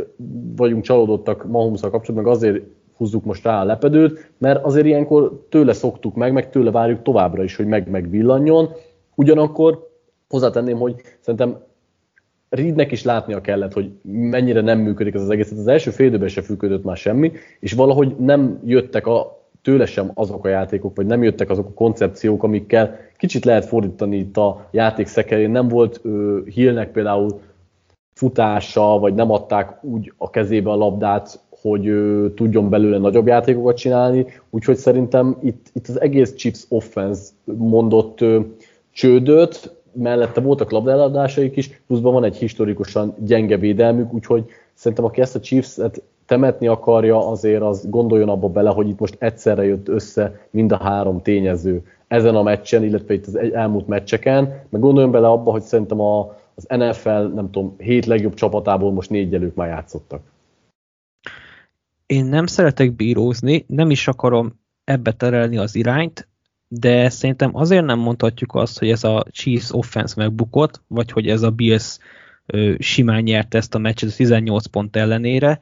vagyunk csalódottak mahomes kapcsolatban, meg azért húzzuk most rá a lepedőt, mert azért ilyenkor tőle szoktuk meg, meg tőle várjuk továbbra is, hogy meg megvillanjon. Ugyanakkor hozzátenném, hogy szerintem Reednek is látnia kellett, hogy mennyire nem működik ez az egész. Az első fél időben se fűködött már semmi, és valahogy nem jöttek a, tőle sem azok a játékok, vagy nem jöttek azok a koncepciók, amikkel kicsit lehet fordítani itt a játék szekerén. Nem volt Hillnek például futása, vagy nem adták úgy a kezébe a labdát, hogy ő tudjon belőle nagyobb játékokat csinálni, úgyhogy szerintem itt, itt az egész Chiefs offense mondott ö, csődöt, mellette voltak labdaeladásaik is, pluszban van egy historikusan gyenge védelmük, úgyhogy szerintem aki ezt a Chiefs-et temetni akarja, azért az gondoljon abba bele, hogy itt most egyszerre jött össze mind a három tényező ezen a meccsen, illetve itt az elmúlt meccseken, meg gondoljon bele abba, hogy szerintem a, az NFL, nem tudom, hét legjobb csapatából most négy elők már játszottak. Én nem szeretek bírózni, nem is akarom ebbe terelni az irányt, de szerintem azért nem mondhatjuk azt, hogy ez a Chiefs offense megbukott, vagy hogy ez a Bills ö, simán nyert ezt a meccset 18 pont ellenére,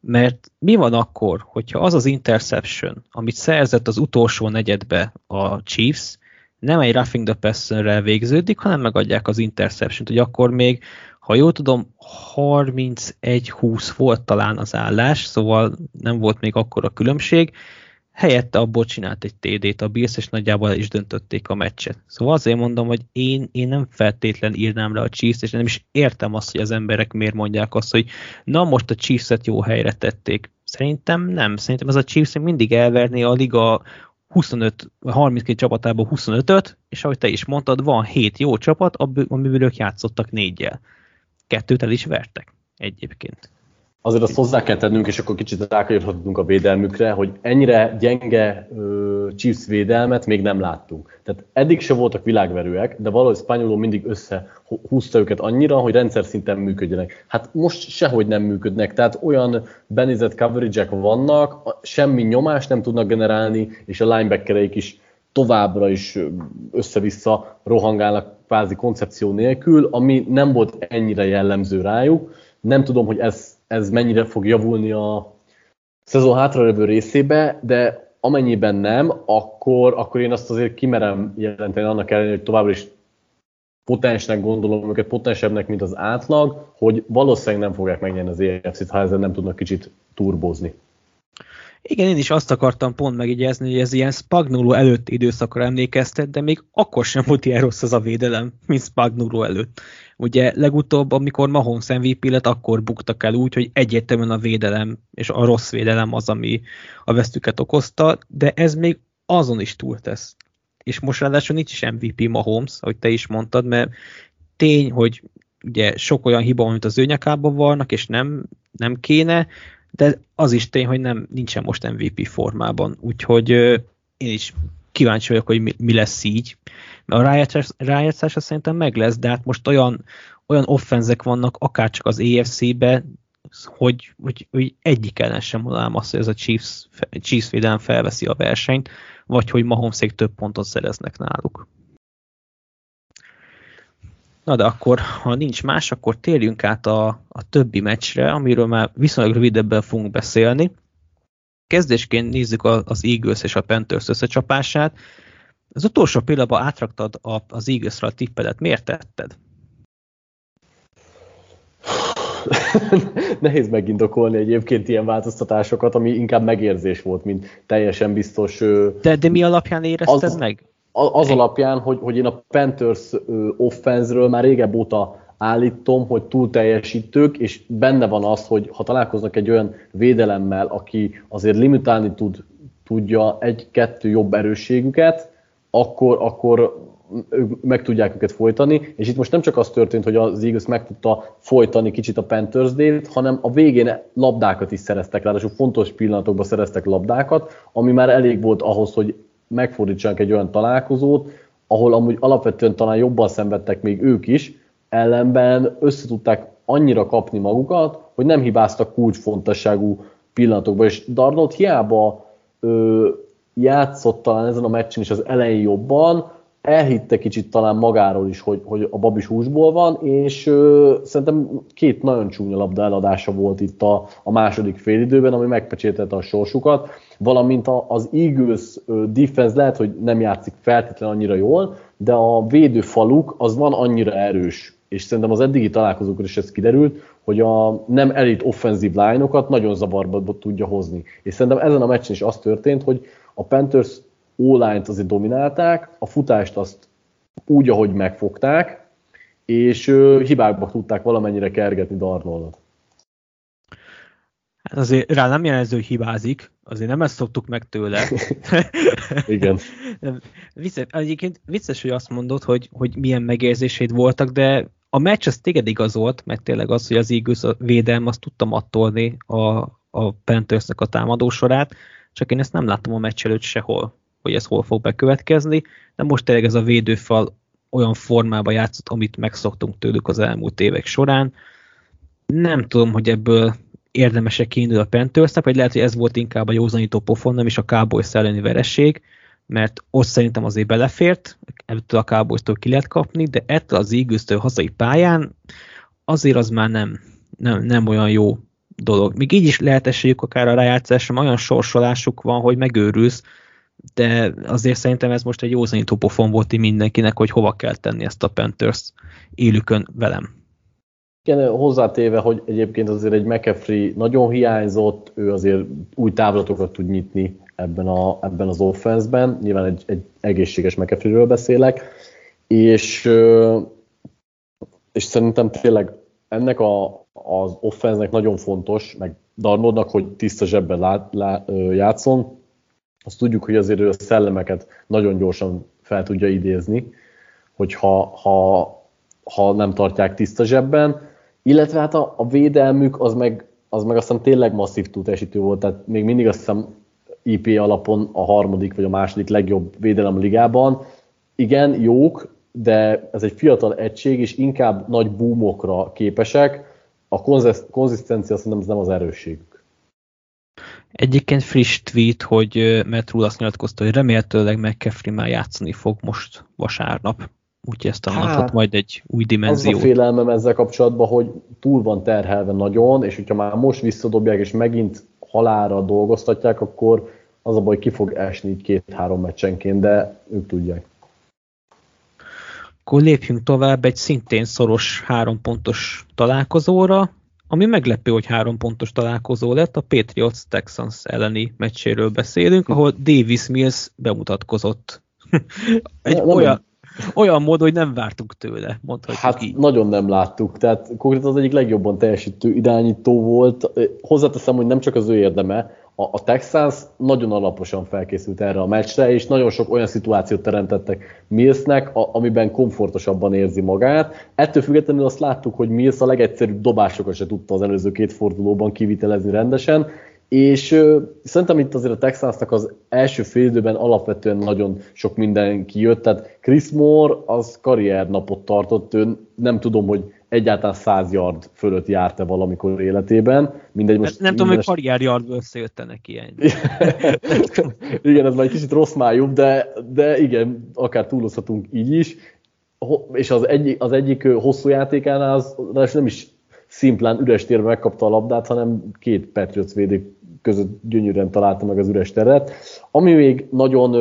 mert mi van akkor, hogyha az az interception, amit szerzett az utolsó negyedbe a Chiefs, nem egy roughing the passer végződik, hanem megadják az interception-t, hogy akkor még ha jól tudom, 31-20 volt talán az állás, szóval nem volt még akkor a különbség. Helyette abból csinált egy TD-t a Bills, és nagyjából is döntötték a meccset. Szóval azért mondom, hogy én, én nem feltétlen írnám le a Chiefs-t, és nem is értem azt, hogy az emberek miért mondják azt, hogy na most a Chiefs-et jó helyre tették. Szerintem nem. Szerintem ez a Chiefs mindig elverné a liga 25, 32 csapatából 25-öt, és ahogy te is mondtad, van 7 jó csapat, amiből ők játszottak négyel kettőt el is vertek egyébként. Azért azt hozzá kell tennünk, és akkor kicsit rákanyarodhatunk a védelmükre, hogy ennyire gyenge uh, Chiefs védelmet még nem láttunk. Tehát eddig se voltak világverőek, de valahogy Spanyoló mindig összehúzta őket annyira, hogy rendszer szinten működjenek. Hát most sehogy nem működnek, tehát olyan benézett coverage vannak, semmi nyomást nem tudnak generálni, és a linebackereik is továbbra is össze-vissza rohangálnak kvázi koncepció nélkül, ami nem volt ennyire jellemző rájuk. Nem tudom, hogy ez, ez mennyire fog javulni a szezon hátralévő részébe, de amennyiben nem, akkor, akkor én azt azért kimerem jelenteni annak ellenére, hogy továbbra is potensnek gondolom őket, potensebbnek, mint az átlag, hogy valószínűleg nem fogják megnyerni az EFC-t, ha ezzel nem tudnak kicsit turbózni. Igen, én is azt akartam pont megjegyezni, hogy ez ilyen Spagnolo előtt időszakra emlékeztet, de még akkor sem volt ilyen rossz az a védelem, mint Spagnolo előtt. Ugye legutóbb, amikor Mahomes MVP lett, akkor buktak el úgy, hogy egyértelműen a védelem és a rossz védelem az, ami a vesztüket okozta, de ez még azon is túltesz. És most ráadásul nincs is MVP Mahomes, ahogy te is mondtad, mert tény, hogy ugye sok olyan hiba, amit az ő nyakában vannak, és nem, nem kéne, de az is tény, hogy nem nincsen most MVP formában, úgyhogy én is kíváncsi vagyok, hogy mi, mi lesz így. A rájátszás, rájátszása szerintem meg lesz, de hát most olyan, olyan offenzek vannak, akárcsak az EFC-be, hogy, hogy, hogy egyik ellen sem mondanám azt, hogy ez a Chiefs, Chiefs védelem felveszi a versenyt, vagy hogy Mahomeszék több pontot szereznek náluk. Na de akkor, ha nincs más, akkor térjünk át a, a többi meccsre, amiről már viszonylag rövidebben fogunk beszélni. Kezdésként nézzük az Eagles és a Panthers összecsapását. Az utolsó pillanatban átraktad az Eagles-re a tippedet. Miért tetted? Nehéz megindokolni egyébként ilyen változtatásokat, ami inkább megérzés volt, mint teljesen biztos. De, de mi alapján érezted az, meg? Az alapján, hogy, hogy én a Panthers offenzről már régebb óta állítom, hogy túl teljesítők, és benne van az, hogy ha találkoznak egy olyan védelemmel, aki azért limitálni tud, tudja egy-kettő jobb erősségüket, akkor, akkor ők meg tudják őket folytani, és itt most nem csak az történt, hogy az Eagles meg tudta folytani kicsit a Panthers t hanem a végén labdákat is szereztek, ráadásul fontos pillanatokban szereztek labdákat, ami már elég volt ahhoz, hogy megfordítsanak egy olyan találkozót, ahol amúgy alapvetően talán jobban szenvedtek még ők is, ellenben összetudták annyira kapni magukat, hogy nem hibáztak kulcsfontosságú pillanatokban, és Darnold hiába ö, játszott talán ezen a meccsen is az elején jobban, elhitte kicsit talán magáról is, hogy, hogy a babis húsból van, és ö, szerintem két nagyon csúnya labda eladása volt itt a, a második félidőben, ami megpecsételte a sorsukat, valamint a, az Eagles defense lehet, hogy nem játszik feltétlenül annyira jól, de a védőfaluk az van annyira erős, és szerintem az eddigi találkozókon is ez kiderült, hogy a nem elit offenzív line-okat nagyon zavarba tudja hozni. És szerintem ezen a meccsen is az történt, hogy a Panthers online azért dominálták, a futást azt úgy, ahogy megfogták, és hibákba tudták valamennyire kergetni Darnoldot. Hát azért rá nem jelenző, hogy hibázik, azért nem ezt szoktuk meg tőle. Igen. vicces, egyébként vicces, hogy azt mondod, hogy, hogy milyen megérzéseid voltak, de a meccs az téged igazolt, meg tényleg az, hogy az Eagles a védelm azt tudtam attolni a, a Panthersnek a támadó sorát, csak én ezt nem láttam a meccs előtt sehol hogy ez hol fog bekövetkezni, de most tényleg ez a védőfal olyan formában játszott, amit megszoktunk tőlük az elmúlt évek során. Nem tudom, hogy ebből érdemesek kiindul a panthers vagy lehet, hogy ez volt inkább a józanító pofon, nem is a Cowboys elleni veresség, mert ott szerintem azért belefért, ebből a cowboys ki lehet kapni, de ettől az eagles hazai pályán azért az már nem, nem, nem olyan jó dolog. Még így is lehet esélyük akár a rájátszásra, olyan sorsolásuk van, hogy megőrülsz, de azért szerintem ez most egy józanító pofon volt mindenkinek, hogy hova kell tenni ezt a Panthers élükön velem. Igen, hozzátéve, hogy egyébként azért egy McAfee nagyon hiányzott, ő azért új távlatokat tud nyitni ebben, a, ebben az offenszben, nyilván egy, egy egészséges McAfee-ről beszélek, és, és szerintem tényleg ennek a, az offenznek nagyon fontos, meg Darnodnak, hogy tiszta zsebben lá, lá, játszon, azt tudjuk, hogy azért ő a szellemeket nagyon gyorsan fel tudja idézni, hogyha ha, ha nem tartják tiszta zsebben, illetve hát a, a védelmük az meg, az meg azt hiszem tényleg masszív túltesítő volt, tehát még mindig azt hiszem IP alapon a harmadik vagy a második legjobb védelem ligában. Igen, jók, de ez egy fiatal egység, és inkább nagy boomokra képesek. A konzisztencia szerintem ez nem az erősség. Egyébként friss tweet, hogy Matt Rule azt nyilatkozta, hogy remélhetőleg McCaffrey már játszani fog most vasárnap. Úgyhogy ezt a hát, majd egy új dimenzió. Az a félelmem ezzel kapcsolatban, hogy túl van terhelve nagyon, és hogyha már most visszadobják, és megint halára dolgoztatják, akkor az a baj, ki fog esni két-három meccsenként, de ők tudják. Akkor lépjünk tovább egy szintén szoros három pontos találkozóra, ami meglepő, hogy három pontos találkozó lett, a Patriots Texans elleni meccséről beszélünk, ahol Davis Mills bemutatkozott. Egy ja, olyan, olyan módon, hogy nem vártuk tőle, mondhatjuk Hát így. nagyon nem láttuk, tehát konkrétan az egyik legjobban teljesítő irányító volt. Hozzáteszem, hogy nem csak az ő érdeme, a, a Texans nagyon alaposan felkészült erre a meccsre, és nagyon sok olyan szituációt teremtettek Millsnek, a, amiben komfortosabban érzi magát. Ettől függetlenül azt láttuk, hogy Mills a legegyszerűbb dobásokat se tudta az előző két fordulóban kivitelezni rendesen, és ö, szerintem itt azért a Texansnak az első fél időben alapvetően nagyon sok minden kijött, tehát Chris Moore az karriernapot tartott, ő nem tudom, hogy egyáltalán 100 yard fölött járt-e valamikor életében. Mindegy, most nem, nem tudom, hogy karrier yard összejötte neki ilyen. igen, ez már egy kicsit rossz májú, de, de igen, akár túlozhatunk így is. És az egyik, az egyik hosszú játékánál az nem is szimplán üres térben megkapta a labdát, hanem két Patriots védő között gyönyörűen találta meg az üres teret. Ami még nagyon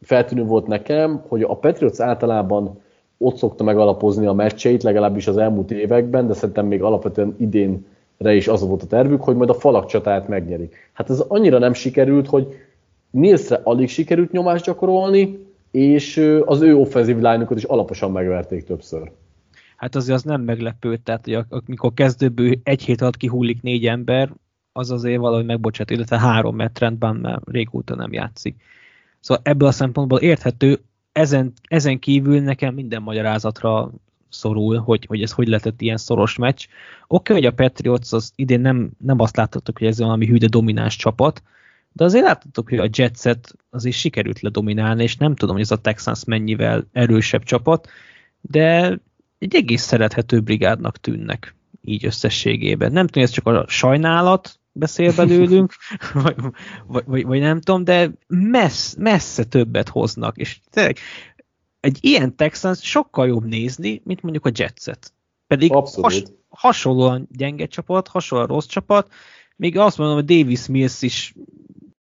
feltűnő volt nekem, hogy a Patriots általában ott szokta megalapozni a meccseit, legalábbis az elmúlt években, de szerintem még alapvetően idénre is az volt a tervük, hogy majd a falak csatáját megnyerik. Hát ez annyira nem sikerült, hogy Nilsre alig sikerült nyomást gyakorolni, és az ő offenzív lányokat is alaposan megverték többször. hát azért az nem meglepő, tehát hogy amikor kezdőből egy hét alatt kihullik négy ember, az azért valahogy megbocsát, illetve három, mert trendben már régóta nem játszik. Szóval ebből a szempontból érthető, ezen, ezen kívül nekem minden magyarázatra szorul, hogy, hogy ez hogy lehetett ilyen szoros meccs. Oké, okay, hogy a Patriots az idén nem, nem azt láthattuk, hogy ez valami hűde domináns csapat, de azért láthattuk, hogy a Jetset azért sikerült ledominálni, és nem tudom, hogy ez a Texans mennyivel erősebb csapat, de egy egész szerethető brigádnak tűnnek így összességében. Nem tudom, ez csak a sajnálat beszél belőlünk, vagy, vagy, vagy, vagy nem tudom, de messz, messze többet hoznak, és tényleg egy ilyen Texans sokkal jobb nézni, mint mondjuk a Jetset. Pedig has, hasonlóan gyenge csapat, hasonlóan rossz csapat, még azt mondom, hogy Davis Mills is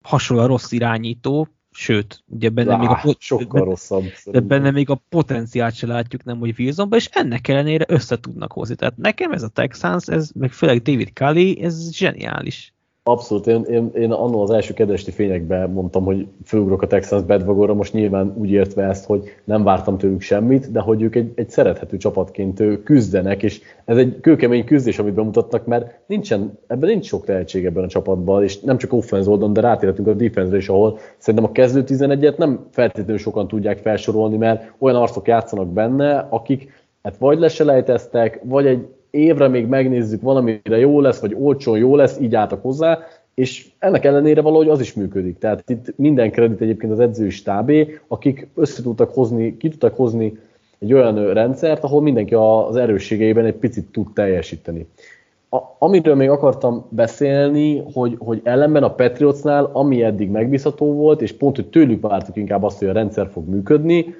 hasonlóan rossz irányító, sőt, ugye benne Lá, még a pot- sokkal rosszabb. De benne még a potenciált se látjuk, nem hogy Wilsonban, és ennek ellenére össze tudnak hozni. Tehát nekem ez a Texans, ez meg főleg David Cully, ez zseniális. Abszolút, én, én, én annól az első kedvesti fényekben mondtam, hogy főugrok a Texans bedvagorra, most nyilván úgy értve ezt, hogy nem vártam tőlük semmit, de hogy ők egy, egy szerethető csapatként küzdenek, és ez egy kőkemény küzdés, amit bemutattak, mert nincsen, ebben nincs sok tehetség ebben a csapatban, és nem csak offense oldalon, de rátérhetünk a defense is, ahol szerintem a kezdő 11-et nem feltétlenül sokan tudják felsorolni, mert olyan arcok játszanak benne, akik hát vagy leselejteztek, vagy egy évre még megnézzük, valamire jó lesz, vagy olcsón jó lesz, így álltak hozzá, és ennek ellenére valahogy az is működik. Tehát itt minden kredit egyébként az edzői stábé, akik össze tudtak hozni, ki tudtak hozni egy olyan rendszert, ahol mindenki az erősségeiben egy picit tud teljesíteni. A, amiről még akartam beszélni, hogy, hogy ellenben a Patriotsnál, ami eddig megbízható volt, és pont, hogy tőlük vártuk inkább azt, hogy a rendszer fog működni,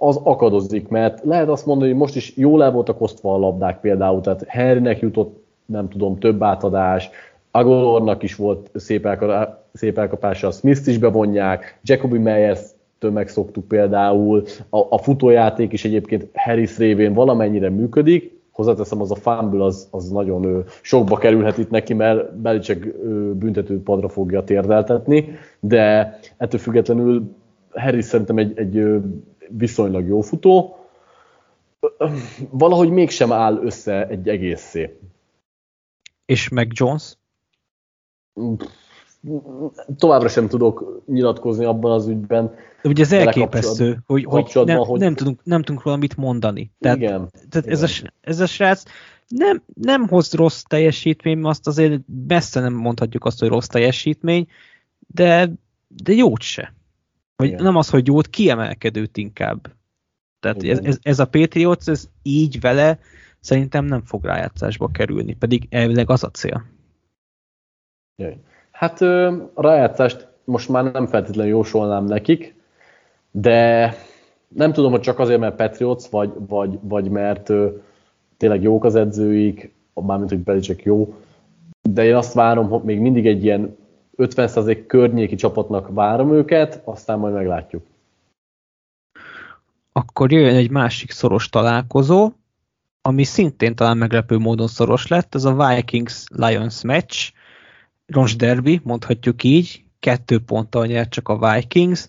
az akadozik, mert lehet azt mondani, hogy most is jól el voltak osztva a labdák például, tehát Henrynek jutott, nem tudom, több átadás, Agolornak is volt szép, elka, szép elkapása, Smith-t is bevonják, Jacoby Meyers megszoktuk például, a, a futójáték is egyébként Harris révén valamennyire működik, hozzáteszem, az a fumble az, az nagyon ő, sokba kerülhet itt neki, mert Belicek büntető padra fogja térdeltetni, de ettől függetlenül Harris szerintem egy, egy viszonylag jó futó, valahogy mégsem áll össze egy egészé. És meg Jones? Továbbra sem tudok nyilatkozni abban az ügyben. De ugye ez elképesztő, hogy, hogy, nem, hogy nem, tudunk, nem tudunk róla mit mondani. Tehát, igen, tehát igen. Ez, a, ez a srác nem, nem hoz rossz teljesítmény, azt azért messze nem mondhatjuk azt, hogy rossz teljesítmény, de, de jót se. Vagy Igen. nem az, hogy jót, kiemelkedőt inkább. Tehát ez, ez, ez a Patriots, ez így vele szerintem nem fog rájátszásba kerülni, pedig elvileg az a cél. Jaj. Hát a rájátszást most már nem feltétlenül jósolnám nekik, de nem tudom, hogy csak azért, mert Patriots, vagy, vagy, vagy mert tényleg jók az edzőik, mármint, hogy Belicek jó, de én azt várom, hogy még mindig egy ilyen 50% környéki csapatnak várom őket, aztán majd meglátjuk. Akkor jöjjön egy másik szoros találkozó, ami szintén talán meglepő módon szoros lett, ez a Vikings-Lions match, Roncs Derby, mondhatjuk így, kettő ponttal nyert csak a Vikings.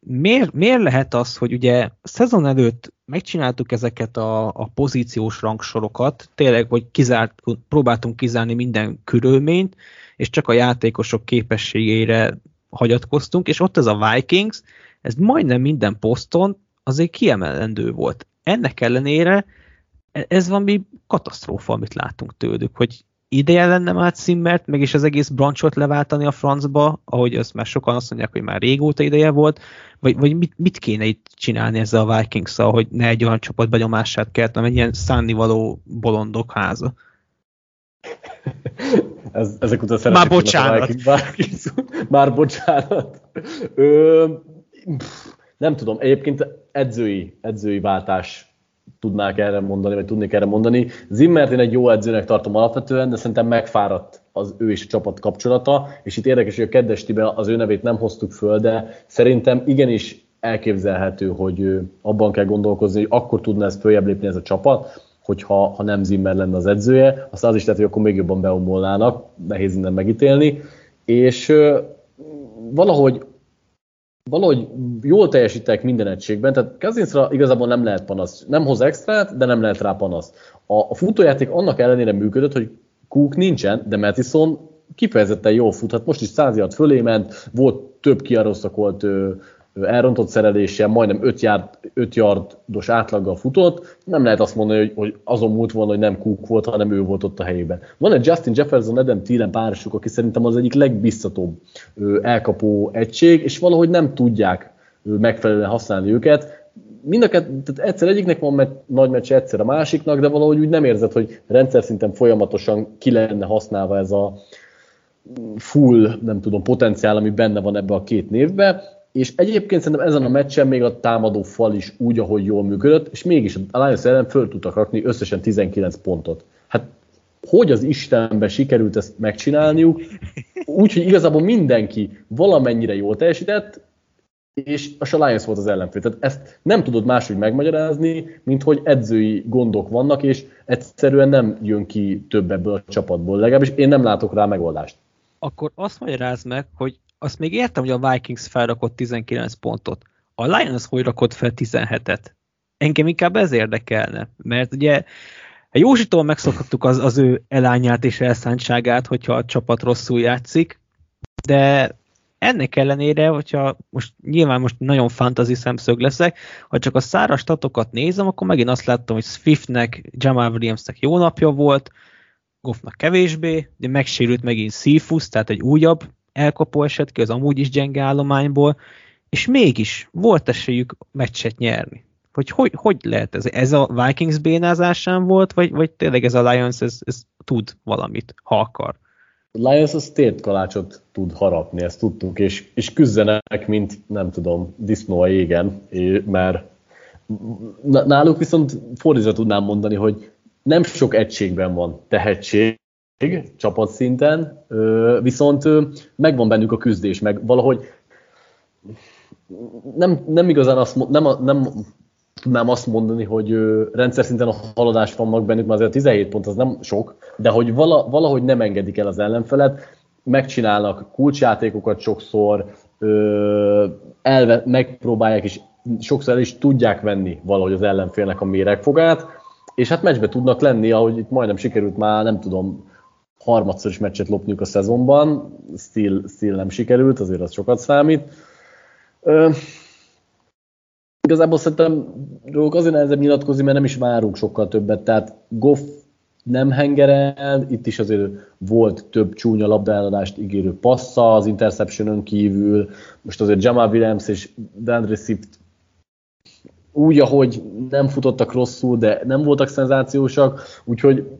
Miért, miért lehet az, hogy ugye szezon előtt megcsináltuk ezeket a, a pozíciós rangsorokat, tényleg, hogy kizárt, próbáltunk kizárni minden körülményt, és csak a játékosok képességeire hagyatkoztunk, és ott ez a Vikings, ez majdnem minden poszton azért kiemelendő volt. Ennek ellenére ez valami katasztrófa, amit látunk tőlük, hogy ideje lenne már Zimmert, meg is az egész branchot leváltani a francba, ahogy azt már sokan azt mondják, hogy már régóta ideje volt, vagy, vagy mit, mit kéne itt csinálni ezzel a vikings hogy ne egy olyan csapat benyomását kelt, hanem egy ilyen szánnivaló bolondok háza. Ez, ezek után Már bocsánat. Már bocsánat. Ö, pff, nem tudom, egyébként edzői, edzői váltás tudnák erre mondani, vagy tudnék erre mondani. Zimmert én egy jó edzőnek tartom alapvetően, de szerintem megfáradt az ő és a csapat kapcsolata, és itt érdekes, hogy a kedvestiben az ő nevét nem hoztuk föl, de szerintem igenis elképzelhető, hogy abban kell gondolkozni, hogy akkor tudna ez följebb lépni ez a csapat, hogyha ha nem Zimmer lenne az edzője, aztán az is lehet, hogy akkor még jobban beomolnának, nehéz innen megítélni, és valahogy valahogy jól teljesítek minden egységben, tehát Kazincra igazából nem lehet panasz. Nem hoz extrát, de nem lehet rá panasz. A, a futójáték annak ellenére működött, hogy Cook nincsen, de Mattison kifejezetten jól futhat. Most is száziat fölé ment, volt több kiaroszakolt elrontott szereléssel, majdnem 5 yard, 5 yardos átlaggal futott, nem lehet azt mondani, hogy, hogy azon múlt volna, hogy nem Cook volt, hanem ő volt ott a helyében. Van egy Justin Jefferson, Adam Thielen párosuk, aki szerintem az egyik legbiztatóbb elkapó egység, és valahogy nem tudják megfelelően használni őket. Mind a kett, tehát egyszer egyiknek van met, nagy meccs, egyszer a másiknak, de valahogy úgy nem érzed, hogy rendszer szinten folyamatosan ki lenne használva ez a full, nem tudom, potenciál, ami benne van ebbe a két névbe és egyébként szerintem ezen a meccsen még a támadó fal is úgy, ahogy jól működött, és mégis a Lions ellen föl tudtak rakni összesen 19 pontot. Hát hogy az Istenben sikerült ezt megcsinálniuk, úgyhogy igazából mindenki valamennyire jól teljesített, és a Lions volt az ellenfél. Tehát ezt nem tudod máshogy megmagyarázni, mint hogy edzői gondok vannak, és egyszerűen nem jön ki több ebből a csapatból. Legalábbis én nem látok rá megoldást. Akkor azt magyaráz meg, hogy azt még értem, hogy a Vikings felrakott 19 pontot. A Lions hogy rakott fel 17-et? Engem inkább ez érdekelne, mert ugye Józsitól megszokhattuk az, az ő elányát és elszántságát, hogyha a csapat rosszul játszik, de ennek ellenére, hogyha most nyilván most nagyon fantasy szemszög leszek, ha csak a száraz statokat nézem, akkor megint azt láttam, hogy Swiftnek, Jamal Williamsnek jó napja volt, Goffnak kevésbé, de megsérült megint Seafus, tehát egy újabb elkapó esett ki az amúgy is gyenge állományból, és mégis volt esélyük meccset nyerni. Hogy hogy, hogy lehet ez? Ez a Vikings bénázásán volt, vagy, vagy tényleg ez a Lions ez, ez tud valamit, ha akar? A Lions az tért kalácsot tud harapni, ezt tudtuk, és, és küzdenek, mint nem tudom, disznó a égen, mert náluk viszont fordítva tudnám mondani, hogy nem sok egységben van tehetség, csapatszinten, viszont megvan bennük a küzdés, meg valahogy nem, nem igazán azt, nem, nem tudnám azt mondani, hogy rendszer szinten a haladás vannak bennük, mert azért a 17 pont az nem sok, de hogy vala, valahogy nem engedik el az ellenfelet, megcsinálnak kulcsjátékokat sokszor, elve, megpróbálják és sokszor el is tudják venni valahogy az ellenfélnek a méregfogát, és hát meccsbe tudnak lenni, ahogy itt majdnem sikerült már, nem tudom, harmadszor is meccset lopniuk a szezonban, still, still nem sikerült, azért az sokat számít. Ö, igazából szerintem róluk azért nehezebb nyilatkozni, mert nem is várunk sokkal többet, tehát Goff nem hengerel, itt is azért volt több csúnya labdaeladást ígérő passza az interception kívül, most azért Jamal Williams és DeAndre Swift úgy, ahogy nem futottak rosszul, de nem voltak szenzációsak, úgyhogy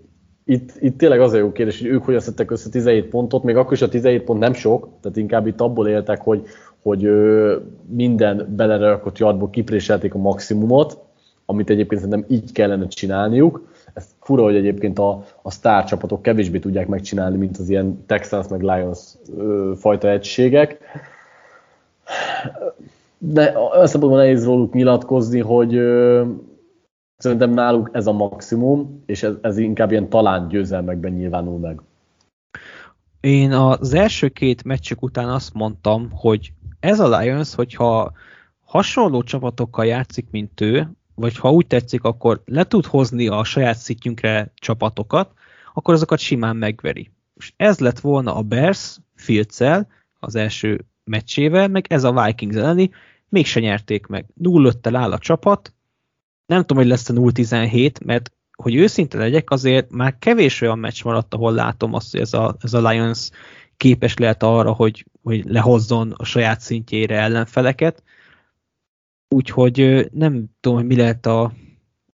itt, itt tényleg az a jó kérdés, hogy ők hogyan szedtek össze 17 pontot, még akkor is a 17 pont nem sok, tehát inkább itt abból éltek, hogy, hogy minden belerakott yardból kipréselték a maximumot, amit egyébként szerintem így kellene csinálniuk. Ez fura, hogy egyébként a, a sztár csapatok kevésbé tudják megcsinálni, mint az ilyen Texans meg Lions ö, fajta egységek. De azt mondom, nehéz róluk nyilatkozni, hogy Szerintem náluk ez a maximum, és ez, ez inkább ilyen talán győzelmekben nyilvánul meg. Én az első két meccsük után azt mondtam, hogy ez a Lions, hogyha hasonló csapatokkal játszik, mint ő, vagy ha úgy tetszik, akkor le tud hozni a saját szintjünkre csapatokat, akkor azokat simán megveri. És ez lett volna a Bears Fields az első meccsével, meg ez a Vikings elleni, mégse nyerték meg. 0 áll a csapat, nem tudom, hogy lesz a 0-17, mert hogy őszinte legyek, azért már kevés olyan meccs maradt, ahol látom azt, hogy ez a, ez a Lions képes lehet arra, hogy, hogy lehozzon a saját szintjére ellenfeleket. Úgyhogy nem tudom, hogy mi lehet, a,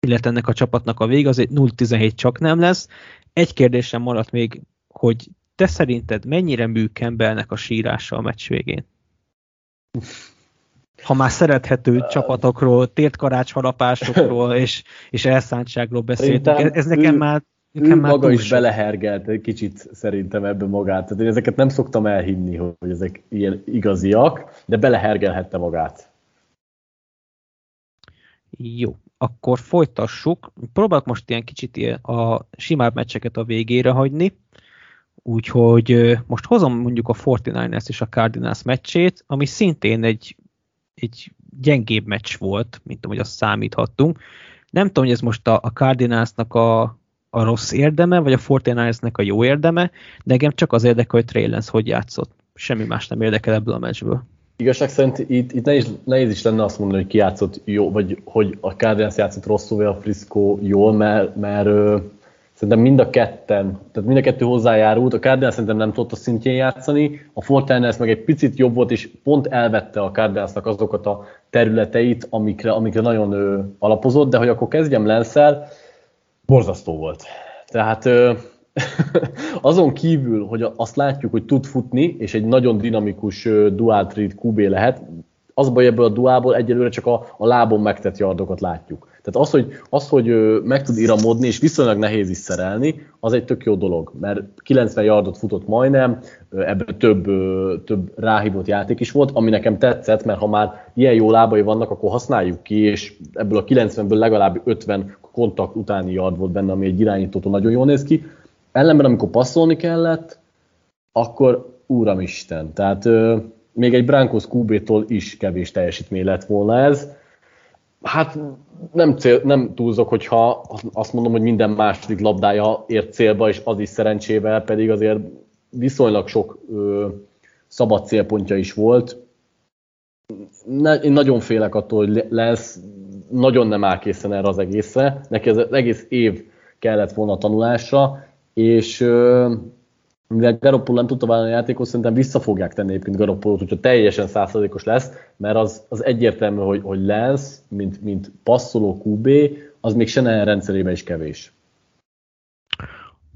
mi lehet ennek a csapatnak a vége, azért 0-17 csak nem lesz. Egy kérdésem maradt még, hogy te szerinted mennyire mű a sírása a meccs végén? Ha már szerethető csapatokról, tért karácsharapásokról és, és elszántságról beszéltünk. Ez, ez nekem ő, már Nekem ő már maga is sok. belehergelt egy kicsit szerintem ebbe magát. Tehát én ezeket nem szoktam elhinni, hogy ezek ilyen igaziak, de belehergelhette magát. Jó, akkor folytassuk. Próbálok most ilyen kicsit ilyen a simább meccseket a végére hagyni. Úgyhogy most hozom mondjuk a 49ers és a Cardinals meccsét, ami szintén egy egy gyengébb meccs volt, mint ahogy azt számíthattunk. Nem tudom, hogy ez most a, a Cardinalsnak a, a rossz érdeme, vagy a Fortinandesnek a jó érdeme, de engem csak az érdekel, hogy Trey Lance hogy játszott. Semmi más nem érdekel ebből a meccsből. Igazság szerint itt, itt nehéz, nehéz is lenne azt mondani, hogy ki játszott jó, vagy hogy a Cardinals játszott rosszul, vagy a Frisco jól, mert, mert Szerintem mind a ketten, tehát mind a kettő hozzájárult, a Cardinals szerintem nem tudott a szintjén játszani, a Fortiners meg egy picit jobb volt, és pont elvette a Cardinalsnak azokat a területeit, amikre, amikre nagyon ö, alapozott, de hogy akkor kezdjem Lenszel, borzasztó volt. Tehát ö, azon kívül, hogy azt látjuk, hogy tud futni, és egy nagyon dinamikus dual treat QB lehet, az baj ebből a duából egyelőre csak a, a lábon megtett yardokat látjuk. Tehát az, hogy, az, hogy meg tud iramodni, és viszonylag nehéz is szerelni, az egy tök jó dolog, mert 90 yardot futott majdnem, ebből több, több ráhívott játék is volt, ami nekem tetszett, mert ha már ilyen jó lábai vannak, akkor használjuk ki, és ebből a 90-ből legalább 50 kontakt utáni yard volt benne, ami egy irányítótól nagyon jól néz ki. Ellenben, amikor passzolni kellett, akkor úramisten, tehát még egy Brankos QB-tól is kevés teljesítmény lett volna ez. Hát nem, cél, nem túlzok, hogyha azt mondom, hogy minden második labdája ért célba, és az is szerencsével, pedig azért viszonylag sok ö, szabad célpontja is volt. Ne, én nagyon félek attól, hogy lesz, nagyon nem áll készen erre az egészre. Neki az egész év kellett volna tanulásra, és ö, mivel Garoppolo nem tudta vállalni a játékot, szerintem vissza fogják tenni egyébként Garoppolót, hogyha teljesen százszerzékos lesz, mert az, az egyértelmű, hogy, hogy lesz, mint, mint passzoló QB, az még Shannon rendszerében is kevés.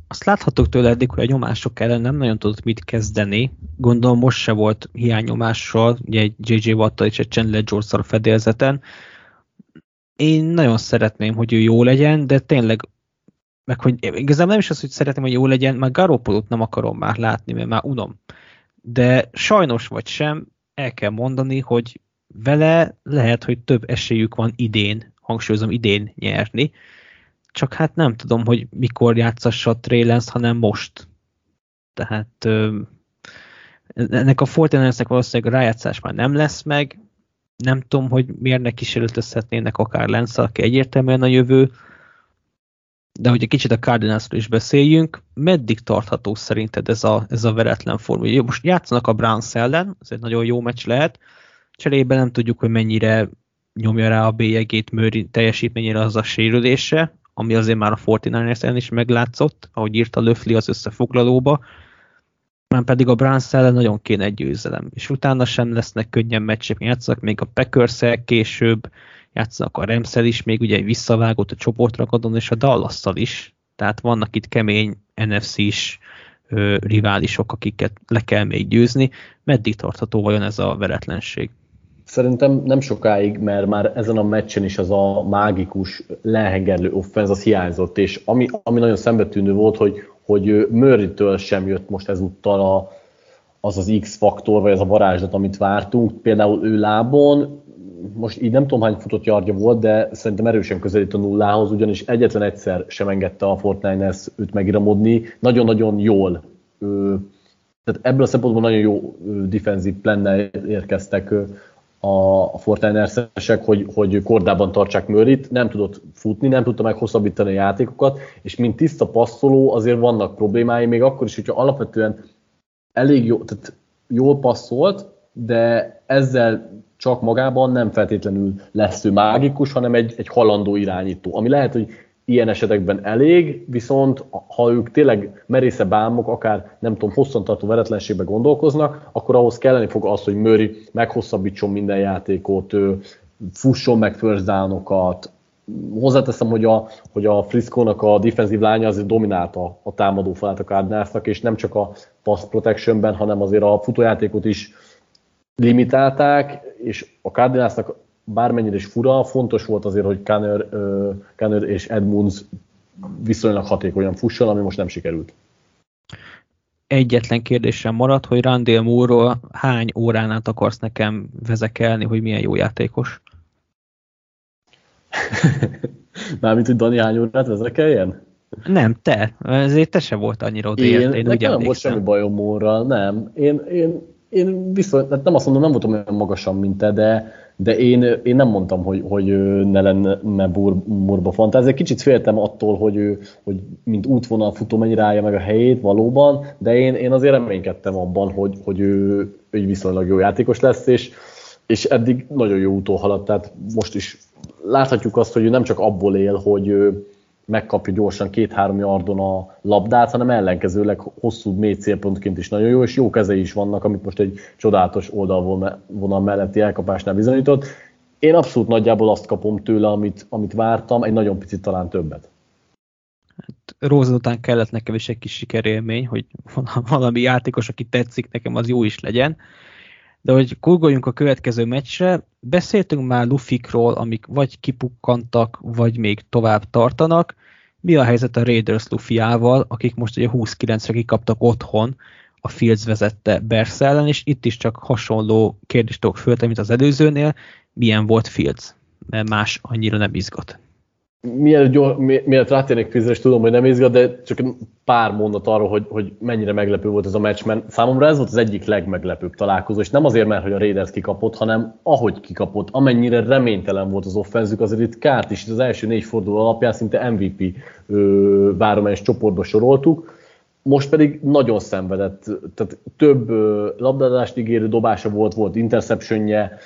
Azt láthatok tőle eddig, hogy a nyomások ellen nem nagyon tudott mit kezdeni. Gondolom most se volt hiányomással, ugye egy J.J. watt és egy Chandler george fedélzeten. Én nagyon szeretném, hogy ő jó legyen, de tényleg meg hogy igazából nem is az, hogy szeretném, hogy jó legyen, már Garoppolót nem akarom már látni, mert már unom. De sajnos vagy sem, el kell mondani, hogy vele lehet, hogy több esélyük van idén, hangsúlyozom idén nyerni, csak hát nem tudom, hogy mikor játszassa Trey hanem most. Tehát ennek a Fortinandesnek valószínűleg a rájátszás már nem lesz meg, nem tudom, hogy miért ne kísérletezhetnének akár Lance, aki egyértelműen a jövő, de hogy egy kicsit a Cardinalsról is beszéljünk, meddig tartható szerinted ez a, ez a veretlen forma? Most játszanak a Browns ellen, ez egy nagyon jó meccs lehet, cserébe nem tudjuk, hogy mennyire nyomja rá a bélyegét Murray teljesítményére az a sérülése, ami azért már a 49 ellen is meglátszott, ahogy írta Löfli az összefoglalóba, már pedig a Browns ellen nagyon kéne egy győzelem, és utána sem lesznek könnyen meccsek, játszanak még a packers később, játszanak a Remszel is, még ugye egy visszavágott a csoportragadon, és a dallas is. Tehát vannak itt kemény NFC-s ö, riválisok, akiket le kell még győzni. Meddig tartható vajon ez a veretlenség? Szerintem nem sokáig, mert már ezen a meccsen is az a mágikus, lehengerlő offenz az hiányzott, és ami, ami nagyon szembetűnő volt, hogy, hogy Murray-től sem jött most ezúttal a, az az X-faktor, vagy az a varázslat, amit vártunk. Például ő lábon most így nem tudom hány futott yardja volt, de szerintem erősen közelít a nullához, ugyanis egyetlen egyszer sem engedte a Fortnite-ers őt megiramodni. Nagyon-nagyon jól tehát ebből a szempontból nagyon jó defensív plannel érkeztek a Fortnite-esek, hogy, hogy kordában tartsák Murray-t, nem tudott futni, nem tudta meghosszabbítani a játékokat, és mint tiszta passzoló azért vannak problémái, még akkor is, hogyha alapvetően elég jó, tehát jól passzolt, de ezzel csak magában nem feltétlenül lesz ő mágikus, hanem egy, egy halandó irányító, ami lehet, hogy ilyen esetekben elég, viszont ha ők tényleg merészebb álmok, akár nem tudom, hosszantartó veretlenségbe gondolkoznak, akkor ahhoz kelleni fog az, hogy Murray meghosszabbítson minden játékot, fusson meg first down-okat. Hozzáteszem, hogy a, hogy a Frisco-nak a defensív lánya azért dominálta a támadó falát a Cardinalsnak, és nem csak a pass protectionben, hanem azért a futójátékot is limitálták, és a Cardinalsnak bármennyire is fura, fontos volt azért, hogy Kanner, uh, és Edmunds viszonylag hatékonyan fusson, ami most nem sikerült. Egyetlen kérdésem maradt, hogy Randall moore hány órán át akarsz nekem vezekelni, hogy milyen jó játékos? Mármint, hogy Dani hány órát vezekeljen? Nem, te. Ezért te se volt annyira odaért. Én, én nekem nem volt semmi bajom moore Nem. Én, én én viszont, hát nem azt mondom, nem voltam olyan magasan, mint te, de, de én, én nem mondtam, hogy, hogy ne lenne Murba fantázia. Kicsit féltem attól, hogy, hogy mint útvonal futó mennyire állja meg a helyét valóban, de én, én azért reménykedtem abban, hogy, hogy ő, ő viszonylag jó játékos lesz, és, és eddig nagyon jó úton haladt, tehát most is láthatjuk azt, hogy ő nem csak abból él, hogy megkapja gyorsan két-három yardon a labdát, hanem ellenkezőleg hosszú, mély célpontként is nagyon jó, és jó kezei is vannak, amit most egy csodálatos oldalvonal melletti elkapásnál bizonyított. Én abszolút nagyjából azt kapom tőle, amit, amit vártam, egy nagyon picit talán többet. Hát, Róza után kellett nekem is egy kis sikerélmény, hogy valami játékos, aki tetszik nekem, az jó is legyen. De hogy kurgoljunk a következő meccsre, beszéltünk már Lufikról, amik vagy kipukkantak, vagy még tovább tartanak. Mi a helyzet a Raiders Lufiával, akik most ugye 29-re kikaptak otthon, a Fields vezette Bears ellen, és itt is csak hasonló kérdést tudok föltenni, mint az előzőnél. Milyen volt Fields? Mert más annyira nem izgat mielőtt, gyor, mielőtt rátérnék Fizre, és tudom, hogy nem izgat, de csak pár mondat arról, hogy, hogy mennyire meglepő volt ez a meccs, mert számomra ez volt az egyik legmeglepőbb találkozó, és nem azért, mert hogy a Raiders kikapott, hanem ahogy kikapott, amennyire reménytelen volt az offenzük, azért itt kárt is, az első négy forduló alapján szinte MVP várományos csoportba soroltuk, most pedig nagyon szenvedett, tehát több labdadást ígérő dobása volt, volt interceptionje,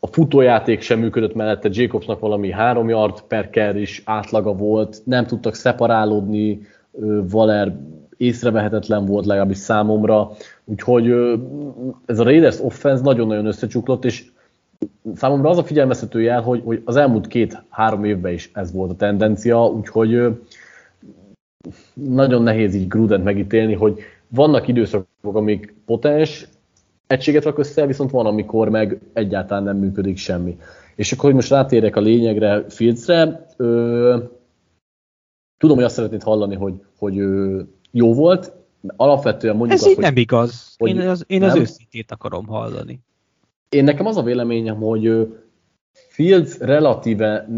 a futójáték sem működött mellette, Jacobsnak valami 3 yard per carry is átlaga volt, nem tudtak szeparálódni, Valer észrevehetetlen volt legalábbis számomra, úgyhogy ez a Raiders offense nagyon-nagyon összecsuklott, és számomra az a figyelmeztető jel, hogy, hogy az elmúlt két-három évben is ez volt a tendencia, úgyhogy nagyon nehéz így Grudent megítélni, hogy vannak időszakok, amik potens, egységet rak össze, viszont van, amikor meg egyáltalán nem működik semmi. És akkor, hogy most rátérek a lényegre, Fieldsre, ö, tudom, hogy azt szeretnéd hallani, hogy, hogy ö, jó volt, alapvetően mondjuk Ez azt, így hogy, nem igaz. Hogy én az, én nem? az őszintét akarom hallani. Én nekem az a véleményem, hogy Fields relatíve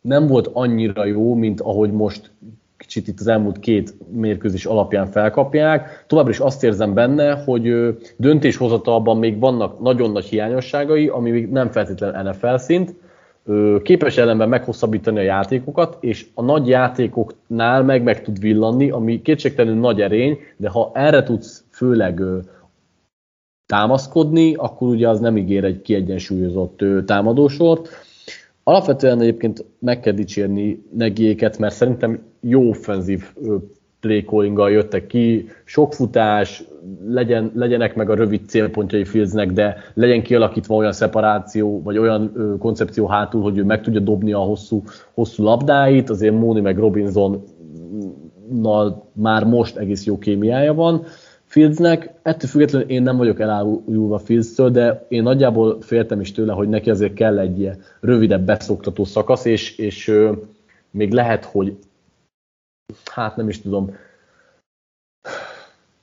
nem volt annyira jó, mint ahogy most kicsit itt az elmúlt két mérkőzés alapján felkapják. Továbbra is azt érzem benne, hogy döntéshozatalban még vannak nagyon nagy hiányosságai, ami még nem feltétlenül NFL szint. Képes ellenben meghosszabbítani a játékokat, és a nagy játékoknál meg meg tud villanni, ami kétségtelenül nagy erény, de ha erre tudsz főleg támaszkodni, akkor ugye az nem ígér egy kiegyensúlyozott támadósort. Alapvetően egyébként meg kell dicsérni negiéket, mert szerintem jó offenzív play jöttek ki, sok futás, legyen, legyenek meg a rövid célpontjai Fieldsnek, de legyen kialakítva olyan szeparáció, vagy olyan ö, koncepció hátul, hogy ő meg tudja dobni a hosszú, hosszú labdáit, azért Móni meg Robinson már most egész jó kémiája van. Fieldsnek, ettől függetlenül én nem vagyok elájulva Fields-től, de én nagyjából féltem is tőle, hogy neki azért kell egy ilyen rövidebb beszoktató szakasz, és, és ö, még lehet, hogy hát nem is tudom,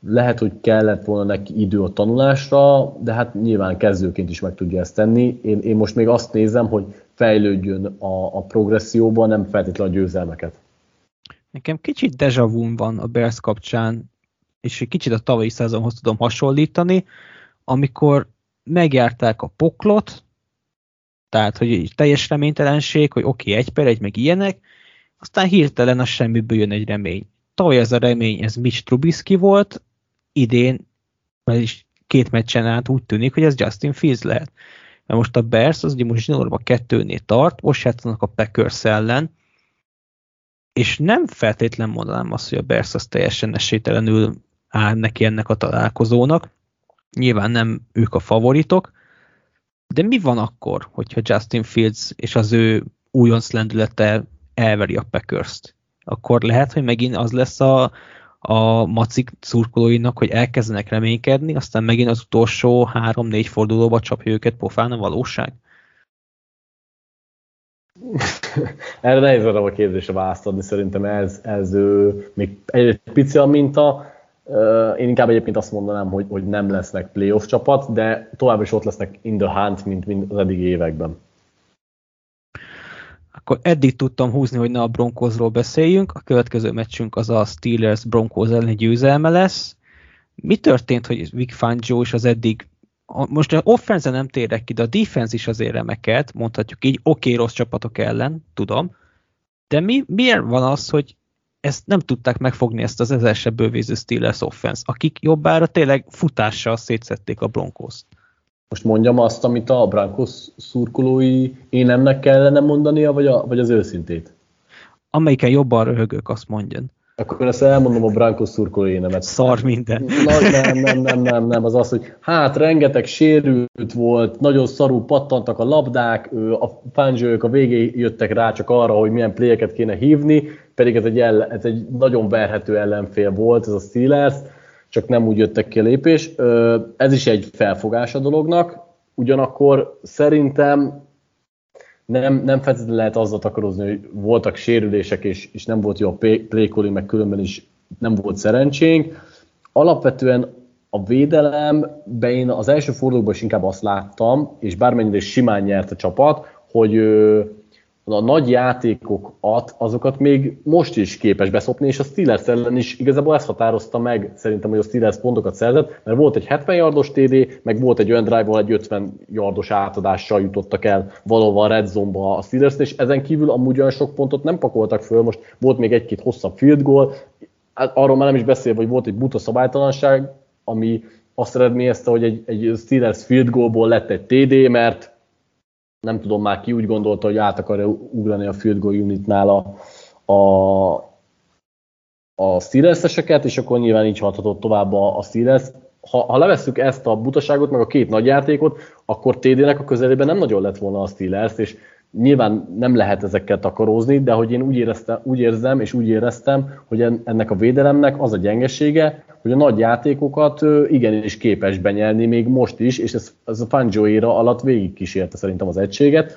lehet, hogy kellett volna neki idő a tanulásra, de hát nyilván kezdőként is meg tudja ezt tenni. Én, én most még azt nézem, hogy fejlődjön a, a progresszióban, nem feltétlenül a győzelmeket. Nekem kicsit deja vu van a Bears kapcsán, és egy kicsit a tavalyi szezonhoz tudom hasonlítani, amikor megjárták a poklot, tehát, hogy teljes reménytelenség, hogy oké, okay, egy per egy, meg ilyenek, aztán hirtelen a semmiből jön egy remény. Tavaly ez a remény, ez Mitch Trubisky volt, idén, vagyis két meccsen át úgy tűnik, hogy ez Justin Fields lehet. Mert most a Bears az ugye most zsinórban kettőnél tart, most játszanak a Packers ellen, és nem feltétlen mondanám azt, hogy a Bears az teljesen esélytelenül áll neki ennek a találkozónak. Nyilván nem ők a favoritok, de mi van akkor, hogyha Justin Fields és az ő újonc lendülete elveri a Packers-t? Akkor lehet, hogy megint az lesz a, a macik szurkolóinak, hogy elkezdenek reménykedni, aztán megint az utolsó három-négy fordulóba csapja őket pofán a valóság? Erre nehéz a kérdésre választ adni, szerintem ez, ez ő, még egy pici a minta, én inkább egyébként azt mondanám, hogy, hogy nem lesznek playoff csapat, de tovább is ott lesznek in the hunt, mint, mint az eddigi években. Akkor eddig tudtam húzni, hogy ne a Broncosról beszéljünk. A következő meccsünk az a Steelers Broncos elleni győzelme lesz. Mi történt, hogy Vic Fangio és az eddig most a offense nem térek ki, de a defense is azért remekelt, mondhatjuk így, oké, okay, rossz csapatok ellen, tudom, de mi, miért van az, hogy ezt nem tudták megfogni ezt az ezersebb bővíző Steelers offense, akik jobbára tényleg futással szétszették a Broncos-t. Most mondjam azt, amit a Broncos szurkolói énemnek kellene mondania, vagy, a, vagy az őszintét? Amelyiken jobban röhögök, azt mondjon. Akkor ezt elmondom a Broncos szurkolói énemet. Szar minden. Na, nem, nem, nem, nem, nem, az az, hogy hát rengeteg sérült volt, nagyon szarú pattantak a labdák, a fánzsők a végén jöttek rá csak arra, hogy milyen pléjeket kéne hívni, pedig ez egy, ellen, ez egy nagyon verhető ellenfél volt, ez a Steelers, csak nem úgy jöttek ki a lépés. Ez is egy felfogás a dolognak, ugyanakkor szerintem nem, nem feltétlenül lehet azzal takarozni, hogy voltak sérülések, és, és nem volt jó a play meg különben is nem volt szerencsénk. Alapvetően a védelemben én az első fordulóban is inkább azt láttam, és bármennyire simán nyert a csapat, hogy a nagy játékokat, azokat még most is képes beszopni, és a Steelers ellen is igazából ezt határozta meg szerintem, hogy a Steelers pontokat szerzett, mert volt egy 70 yardos TD, meg volt egy olyan drive egy 50 yardos átadással jutottak el valóban a red zone-ba a Steelers, és ezen kívül amúgy olyan sok pontot nem pakoltak föl, most volt még egy-két hosszabb field goal, hát arról már nem is beszélve, hogy volt egy buta szabálytalanság, ami azt eredményezte, hogy egy, egy Steelers field goalból lett egy TD, mert nem tudom már ki úgy gondolta, hogy át akarja ugrani a field goal unitnál a, a, a steelers és akkor nyilván így hathatott tovább a, a Steelers. Ha, ha levesszük ezt a butaságot, meg a két nagy játékot, akkor TD-nek a közelében nem nagyon lett volna a Steelers, és nyilván nem lehet ezekkel takarózni, de hogy én úgy, éreztem, úgy érzem és úgy éreztem, hogy ennek a védelemnek az a gyengesége, hogy a nagy játékokat igenis képes benyelni még most is, és ez, ez a Fangio éra alatt végig kísérte szerintem az egységet.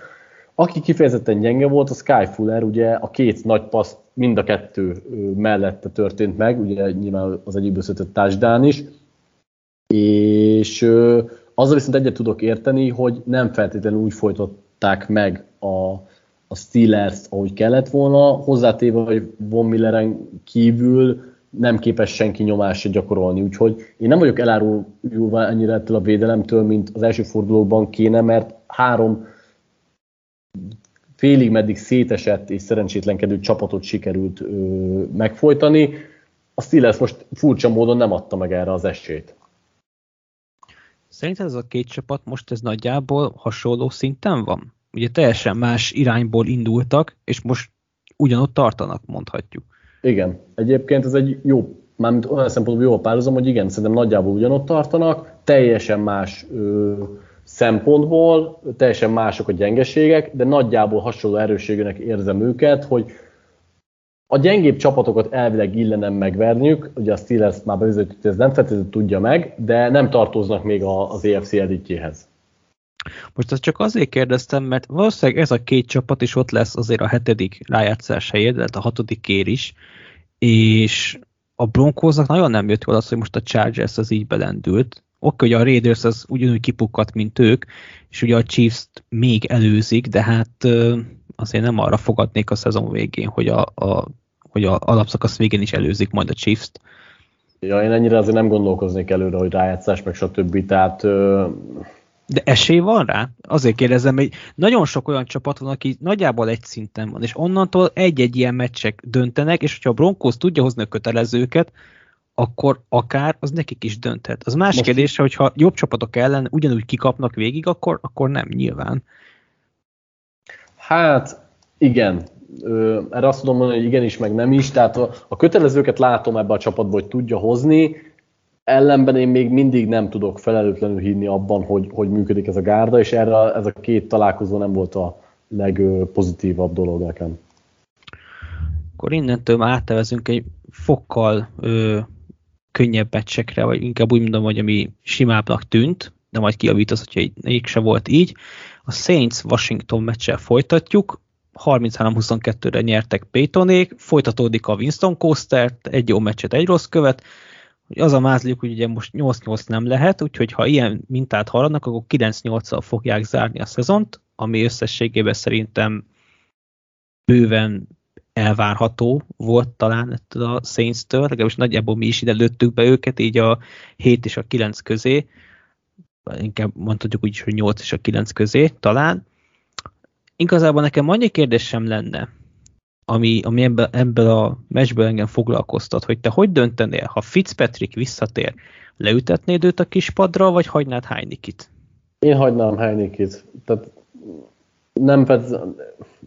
Aki kifejezetten gyenge volt, a Sky Fuller, ugye a két nagy passz mind a kettő mellette történt meg, ugye nyilván az egyikből született touchdown is, és azzal viszont egyet tudok érteni, hogy nem feltétlenül úgy folytatták meg a, a Steelers, ahogy kellett volna, hozzátéve, hogy Von Milleren kívül nem képes senki nyomást gyakorolni, úgyhogy én nem vagyok elárulva ennyire ettől a védelemtől, mint az első fordulóban kéne, mert három félig meddig szétesett és szerencsétlenkedő csapatot sikerült ö, megfojtani. A Steelers most furcsa módon nem adta meg erre az esélyt. Szerinted ez a két csapat most ez nagyjából hasonló szinten van? Ugye teljesen más irányból indultak, és most ugyanott tartanak, mondhatjuk. Igen, egyébként ez egy jó, mármint olyan szempontból jó a párhuzam, hogy igen, szerintem nagyjából ugyanott tartanak, teljesen más ö, szempontból, teljesen mások a gyengeségek, de nagyjából hasonló erősségűnek érzem őket, hogy a gyengébb csapatokat elvileg illenem megverniük, ugye a Steelers már bevezetett, ez nem feltétlenül tudja meg, de nem tartoznak még az EFC elitjéhez. Most ezt csak azért kérdeztem, mert valószínűleg ez a két csapat is ott lesz azért a hetedik rájátszás helyén, tehát a hatodik kér is, és a Broncosnak nagyon nem jött jól az, hogy most a Chargers az így belendült. Oké, hogy a Raiders az ugyanúgy kipukkat, mint ők, és ugye a chiefs még előzik, de hát azért nem arra fogadnék a szezon végén, hogy a, a, hogy a alapszakasz végén is előzik majd a Chiefs-t. Ja, én ennyire azért nem gondolkoznék előre, hogy rájátszás, meg stb. Tehát de esély van rá? Azért kérdezem, hogy nagyon sok olyan csapat van, aki nagyjából egy szinten van, és onnantól egy-egy ilyen meccsek döntenek, és hogyha a Broncos tudja hozni a kötelezőket, akkor akár az nekik is dönthet. Az más Most... kérdés, hogyha jobb csapatok ellen ugyanúgy kikapnak végig, akkor, akkor nem nyilván. Hát igen, erre azt tudom mondani, hogy igenis, meg nem is. Tehát a, a kötelezőket látom ebbe a csapatba, hogy tudja hozni, ellenben én még mindig nem tudok felelőtlenül hinni abban, hogy, hogy működik ez a gárda, és erre ez a két találkozó nem volt a legpozitívabb dolog nekem. Akkor innentől már áttevezünk egy fokkal ö, könnyebb meccsekre, vagy inkább úgy mondom, hogy ami simábbnak tűnt, de majd kiavítasz, hogyha így se volt így. A Saints-Washington meccsel folytatjuk, 33-22-re nyertek Paytonék, folytatódik a Winston Coaster, egy jó meccset, egy rossz követ, hogy az a mázliuk, hogy ugye most 8-8 nem lehet, úgyhogy ha ilyen mintát haladnak, akkor 9-8-al fogják zárni a szezont, ami összességében szerintem bőven elvárható volt talán ettől a Saints-től, legalábbis nagyjából mi is ide lőttük be őket, így a 7 és a 9 közé. inkább mondhatjuk úgy, hogy 8 és a 9 közé talán. Igazából nekem annyi kérdés sem lenne, ami, ami ebből, ebből a meccsből engem foglalkoztat, hogy te hogy döntenél, ha Fitzpatrick visszatér, leütetnéd őt a kispadra, vagy hagynád Heinikit? Én hagynám Heinikit. Tehát nem, fedz,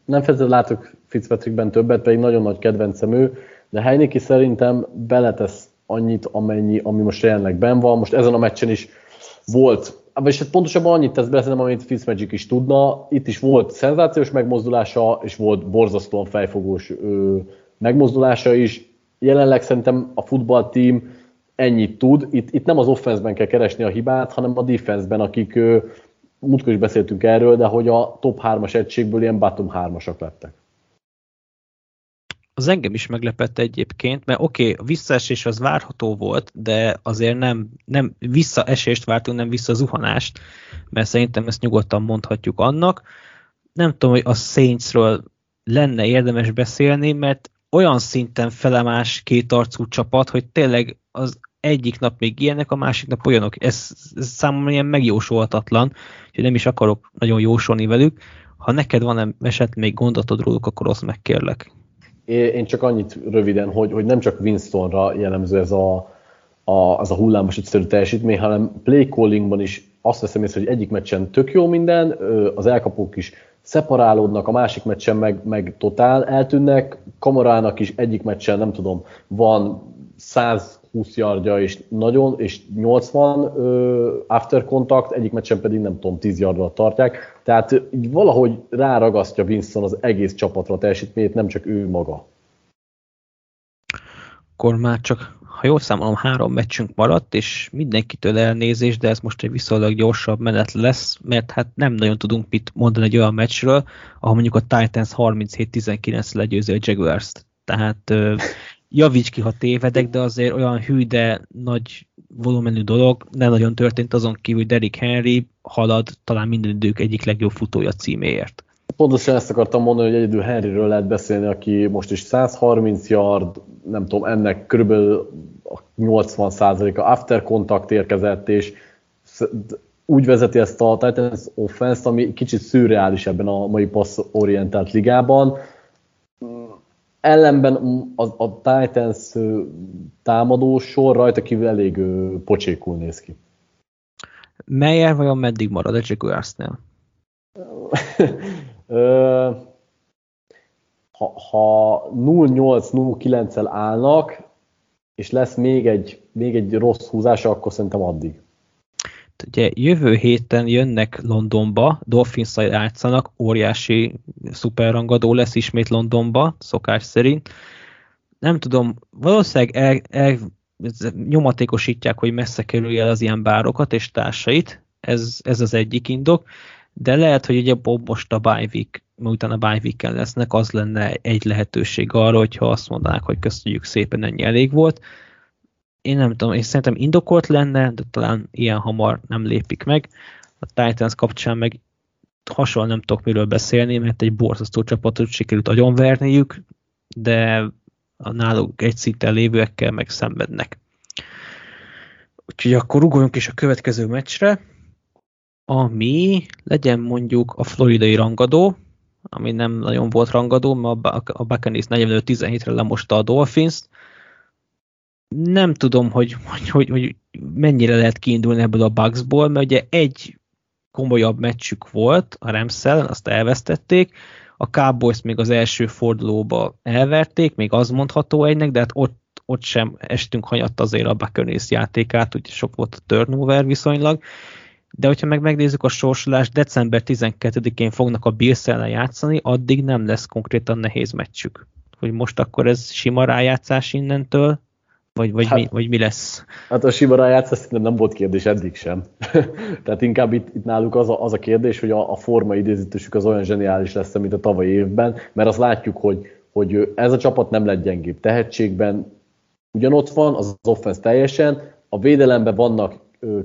nem fedzel látok Fitzpatrickben többet, pedig nagyon nagy kedvencem ő, de Heineke szerintem beletesz annyit, amennyi, ami most jelenleg ben van. Most ezen a meccsen is volt, vagyis hát pontosabban annyit tesz be, szerintem, amit Fitzmagic is tudna. Itt is volt szenzációs megmozdulása, és volt borzasztóan fejfogós ö, megmozdulása is. Jelenleg szerintem a futballteam ennyit tud. Itt, itt nem az offenszben kell keresni a hibát, hanem a defenseben, akik ö, múltkor is beszéltünk erről, de hogy a top 3-as egységből ilyen bottom 3-asak lettek az engem is meglepett egyébként, mert oké, okay, a visszaesés az várható volt, de azért nem, nem visszaesést vártunk, nem visszazuhanást, mert szerintem ezt nyugodtan mondhatjuk annak. Nem tudom, hogy a Saintsről lenne érdemes beszélni, mert olyan szinten felemás két csapat, hogy tényleg az egyik nap még ilyenek, a másik nap olyanok. Ez, ez számomra ilyen megjósolhatatlan, hogy nem is akarok nagyon jósolni velük. Ha neked van esetleg még gondatod róluk, akkor azt megkérlek. Én csak annyit röviden, hogy, hogy nem csak Winstonra jellemző ez a, a, az a hullámos egyszerű teljesítmény, hanem play callingban is azt veszem észre, hogy egyik meccsen tök jó minden, az elkapók is szeparálódnak, a másik meccsen meg, meg totál eltűnnek, Kamarának is egyik meccsen, nem tudom, van 100 20 yardja és nagyon, és 80 uh, after contact, egyik meccsen pedig nem tudom, 10 yardra tartják. Tehát így valahogy ráragasztja Winston az egész csapatra teljesítményét, nem csak ő maga. Akkor már csak, ha jól számolom, három meccsünk maradt, és mindenkitől elnézés, de ez most egy viszonylag gyorsabb menet lesz, mert hát nem nagyon tudunk mit mondani egy olyan meccsről, ahol mondjuk a Titans 37-19 legyőzi a Jaguars-t. Tehát javíts ki, ha tévedek, de azért olyan hű, de nagy volumenű dolog nem nagyon történt azon kívül, Derrick Henry halad talán minden idők egyik legjobb futója címéért. Pontosan ezt akartam mondani, hogy egyedül Henryről lehet beszélni, aki most is 130 yard, nem tudom, ennek körülbelül 80%-a after contact érkezett, és úgy vezeti ezt a Titans offense ami kicsit szürreális ebben a mai passz-orientált ligában, ellenben a, a Titans támadó sor rajta kívül elég pocsékul néz ki. Meyer vajon meddig marad a Jaguarsnél? ha, ha 0-8-0-9-el állnak, és lesz még egy, még egy rossz húzása, akkor szerintem addig. Ugye jövő héten jönnek Londonba, dolphins játszanak, óriási szuperrangadó lesz ismét Londonba, szokás szerint. Nem tudom, valószínűleg el, el, nyomatékosítják, hogy messze kerülje el az ilyen bárokat és társait, ez, ez az egyik indok, de lehet, hogy ugye Bob most a bye miután a bye lesznek, az lenne egy lehetőség arra, hogyha azt mondanák, hogy köszönjük szépen, ennyi elég volt én nem tudom, én szerintem indokolt lenne, de talán ilyen hamar nem lépik meg. A Titans kapcsán meg hasonlóan nem tudok miről beszélni, mert egy borzasztó csapatot sikerült agyonverniük, de a náluk egy szinten lévőekkel meg szenvednek. Úgyhogy akkor ugorjunk is a következő meccsre, ami legyen mondjuk a floridai rangadó, ami nem nagyon volt rangadó, mert a Buccaneers 45-17-re lemosta a Dolphins-t, nem tudom, hogy, hogy, hogy, hogy mennyire lehet kiindulni ebből a Bugsból, mert ugye egy komolyabb meccsük volt a Remszel, azt elvesztették, a Cowboys még az első fordulóba elverték, még az mondható egynek, de hát ott, ott sem estünk hanyatt azért a Buccaneers játékát, úgyhogy sok volt a turnover viszonylag. De hogyha meg megnézzük a sorsolást, december 12-én fognak a Bills játszani, addig nem lesz konkrétan nehéz meccsük. Hogy most akkor ez sima rájátszás innentől, vagy, vagy, hát, mi, vagy mi lesz? Hát a sima rájátszás szerintem nem volt kérdés eddig sem. Tehát inkább itt, itt náluk az a, az a kérdés, hogy a, a forma idézítősük az olyan zseniális lesz, mint a tavalyi évben, mert azt látjuk, hogy, hogy ez a csapat nem lett gyengébb tehetségben, ugyanott van, az offense teljesen, a védelemben vannak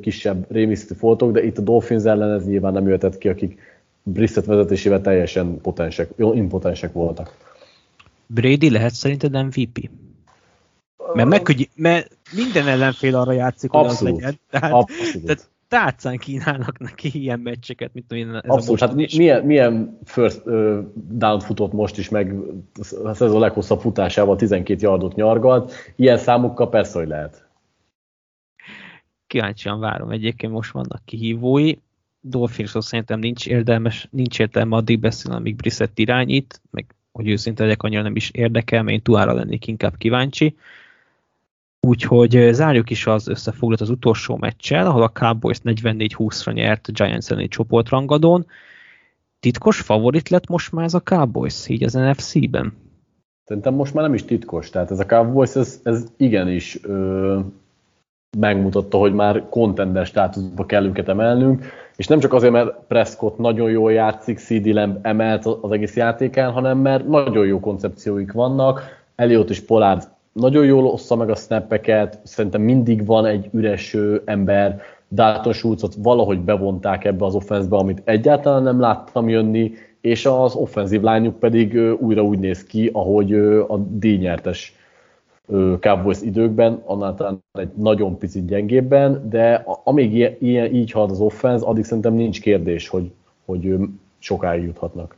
kisebb rémisztő foltok, de itt a Dolphins ellen ez nyilván nem jöhetett ki, akik Brissett vezetésével teljesen potensek, impotensek voltak. Brady lehet szerinted MVP? Mert, megkönny- mert minden ellenfél arra játszik, hogy abszolút, az legyen. Tehát, abszolút. tehát tárcán kínálnak neki ilyen meccseket, mint én ez Abszolút, a hát milyen, milyen first uh, down futott most is, meg a szezon leghosszabb futásával 12 yardot nyargalt, ilyen számokkal persze, hogy lehet. Kíváncsian várom, egyébként most vannak kihívói, Dolphinsról szerintem nincs, érdemes, nincs értelme addig beszélni, amíg Brissett irányít, meg hogy őszinte legyek, annyira nem is érdekel, mert én Tuára lennék inkább kíváncsi. Úgyhogy zárjuk is az összefoglalót az utolsó meccsel, ahol a Cowboys 44-20-ra nyert a Giants elleni csoportrangadón. Titkos favorit lett most már ez a Cowboys, így az NFC-ben? Szerintem most már nem is titkos, tehát ez a Cowboys, ez, ez igenis ö, megmutatta, hogy már contender státuszba kell őket emelnünk, és nem csak azért, mert Prescott nagyon jól játszik, CD Lamb emelt az egész játékán, hanem mert nagyon jó koncepcióik vannak, Elliot és Pollard nagyon jól ossza meg a snappeket, szerintem mindig van egy üres ember, Dalton Schulzot valahogy bevonták ebbe az offenzbe, amit egyáltalán nem láttam jönni, és az offenzív lányuk pedig újra úgy néz ki, ahogy a díjnyertes Cowboys időkben, annál talán egy nagyon picit gyengébben, de amíg ilyen, így halad az offense, addig szerintem nincs kérdés, hogy, hogy sokáig juthatnak.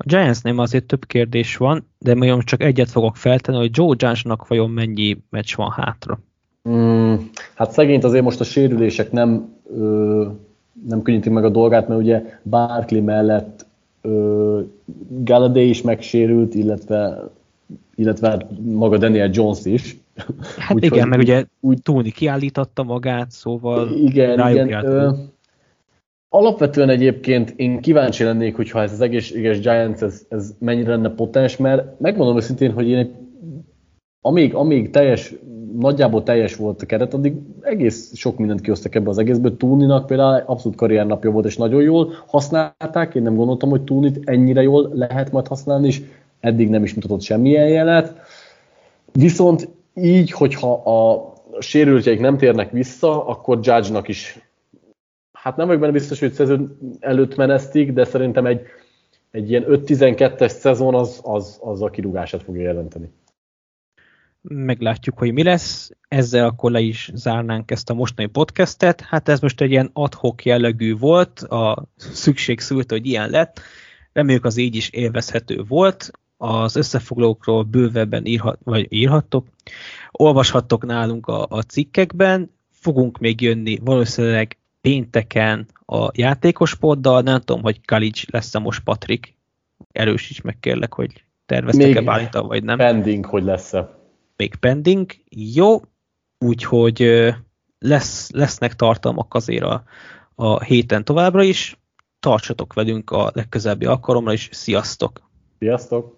A Giantsnél azért több kérdés van, de majd csak egyet fogok feltenni, hogy Joe Johnsonak vajon mennyi meccs van hátra? Mm, hát szegényt azért most a sérülések nem, ö, nem könnyítik meg a dolgát, mert ugye Barkley mellett ö, Galladay is megsérült, illetve illetve hát maga Daniel Jones is. Hát úgy, igen, meg ugye úgy túlni kiállította magát, szóval igen, igen. Ö, alapvetően egyébként én kíváncsi lennék, hogyha ez az egészséges Giants, ez, ez mennyire lenne potens, mert megmondom őszintén, hogy én amíg, amíg teljes, nagyjából teljes volt a keret, addig egész sok mindent kihoztak ebbe az egészből. Túninak például abszolút karriernapja volt, és nagyon jól használták. Én nem gondoltam, hogy Túnit ennyire jól lehet majd használni, és eddig nem is mutatott semmilyen jelet. Viszont így, hogyha a sérültjeik nem térnek vissza, akkor Judge-nak is, hát nem vagyok benne biztos, hogy szezon előtt menesztik, de szerintem egy, egy ilyen 5-12-es szezon az, az, az a kirúgását fogja jelenteni. Meglátjuk, hogy mi lesz. Ezzel akkor le is zárnánk ezt a mostani podcastet. Hát ez most egy ilyen adhok jellegű volt, a szükség szült, hogy ilyen lett. Reméljük az így is élvezhető volt az összefoglalókról bővebben írhat, vagy írhattok, olvashattok nálunk a, a cikkekben, fogunk még jönni valószínűleg pénteken a játékos poddal, nem tudom, hogy Kalics lesz-e most Patrik, erősíts meg kérlek, hogy terveztek-e bálintal, vagy nem. pending, hogy lesz-e. Még pending, jó, úgyhogy lesz, lesznek tartalmak azért a, a héten továbbra is, tartsatok velünk a legközelebbi alkalomra is, sziasztok! Sziasztok!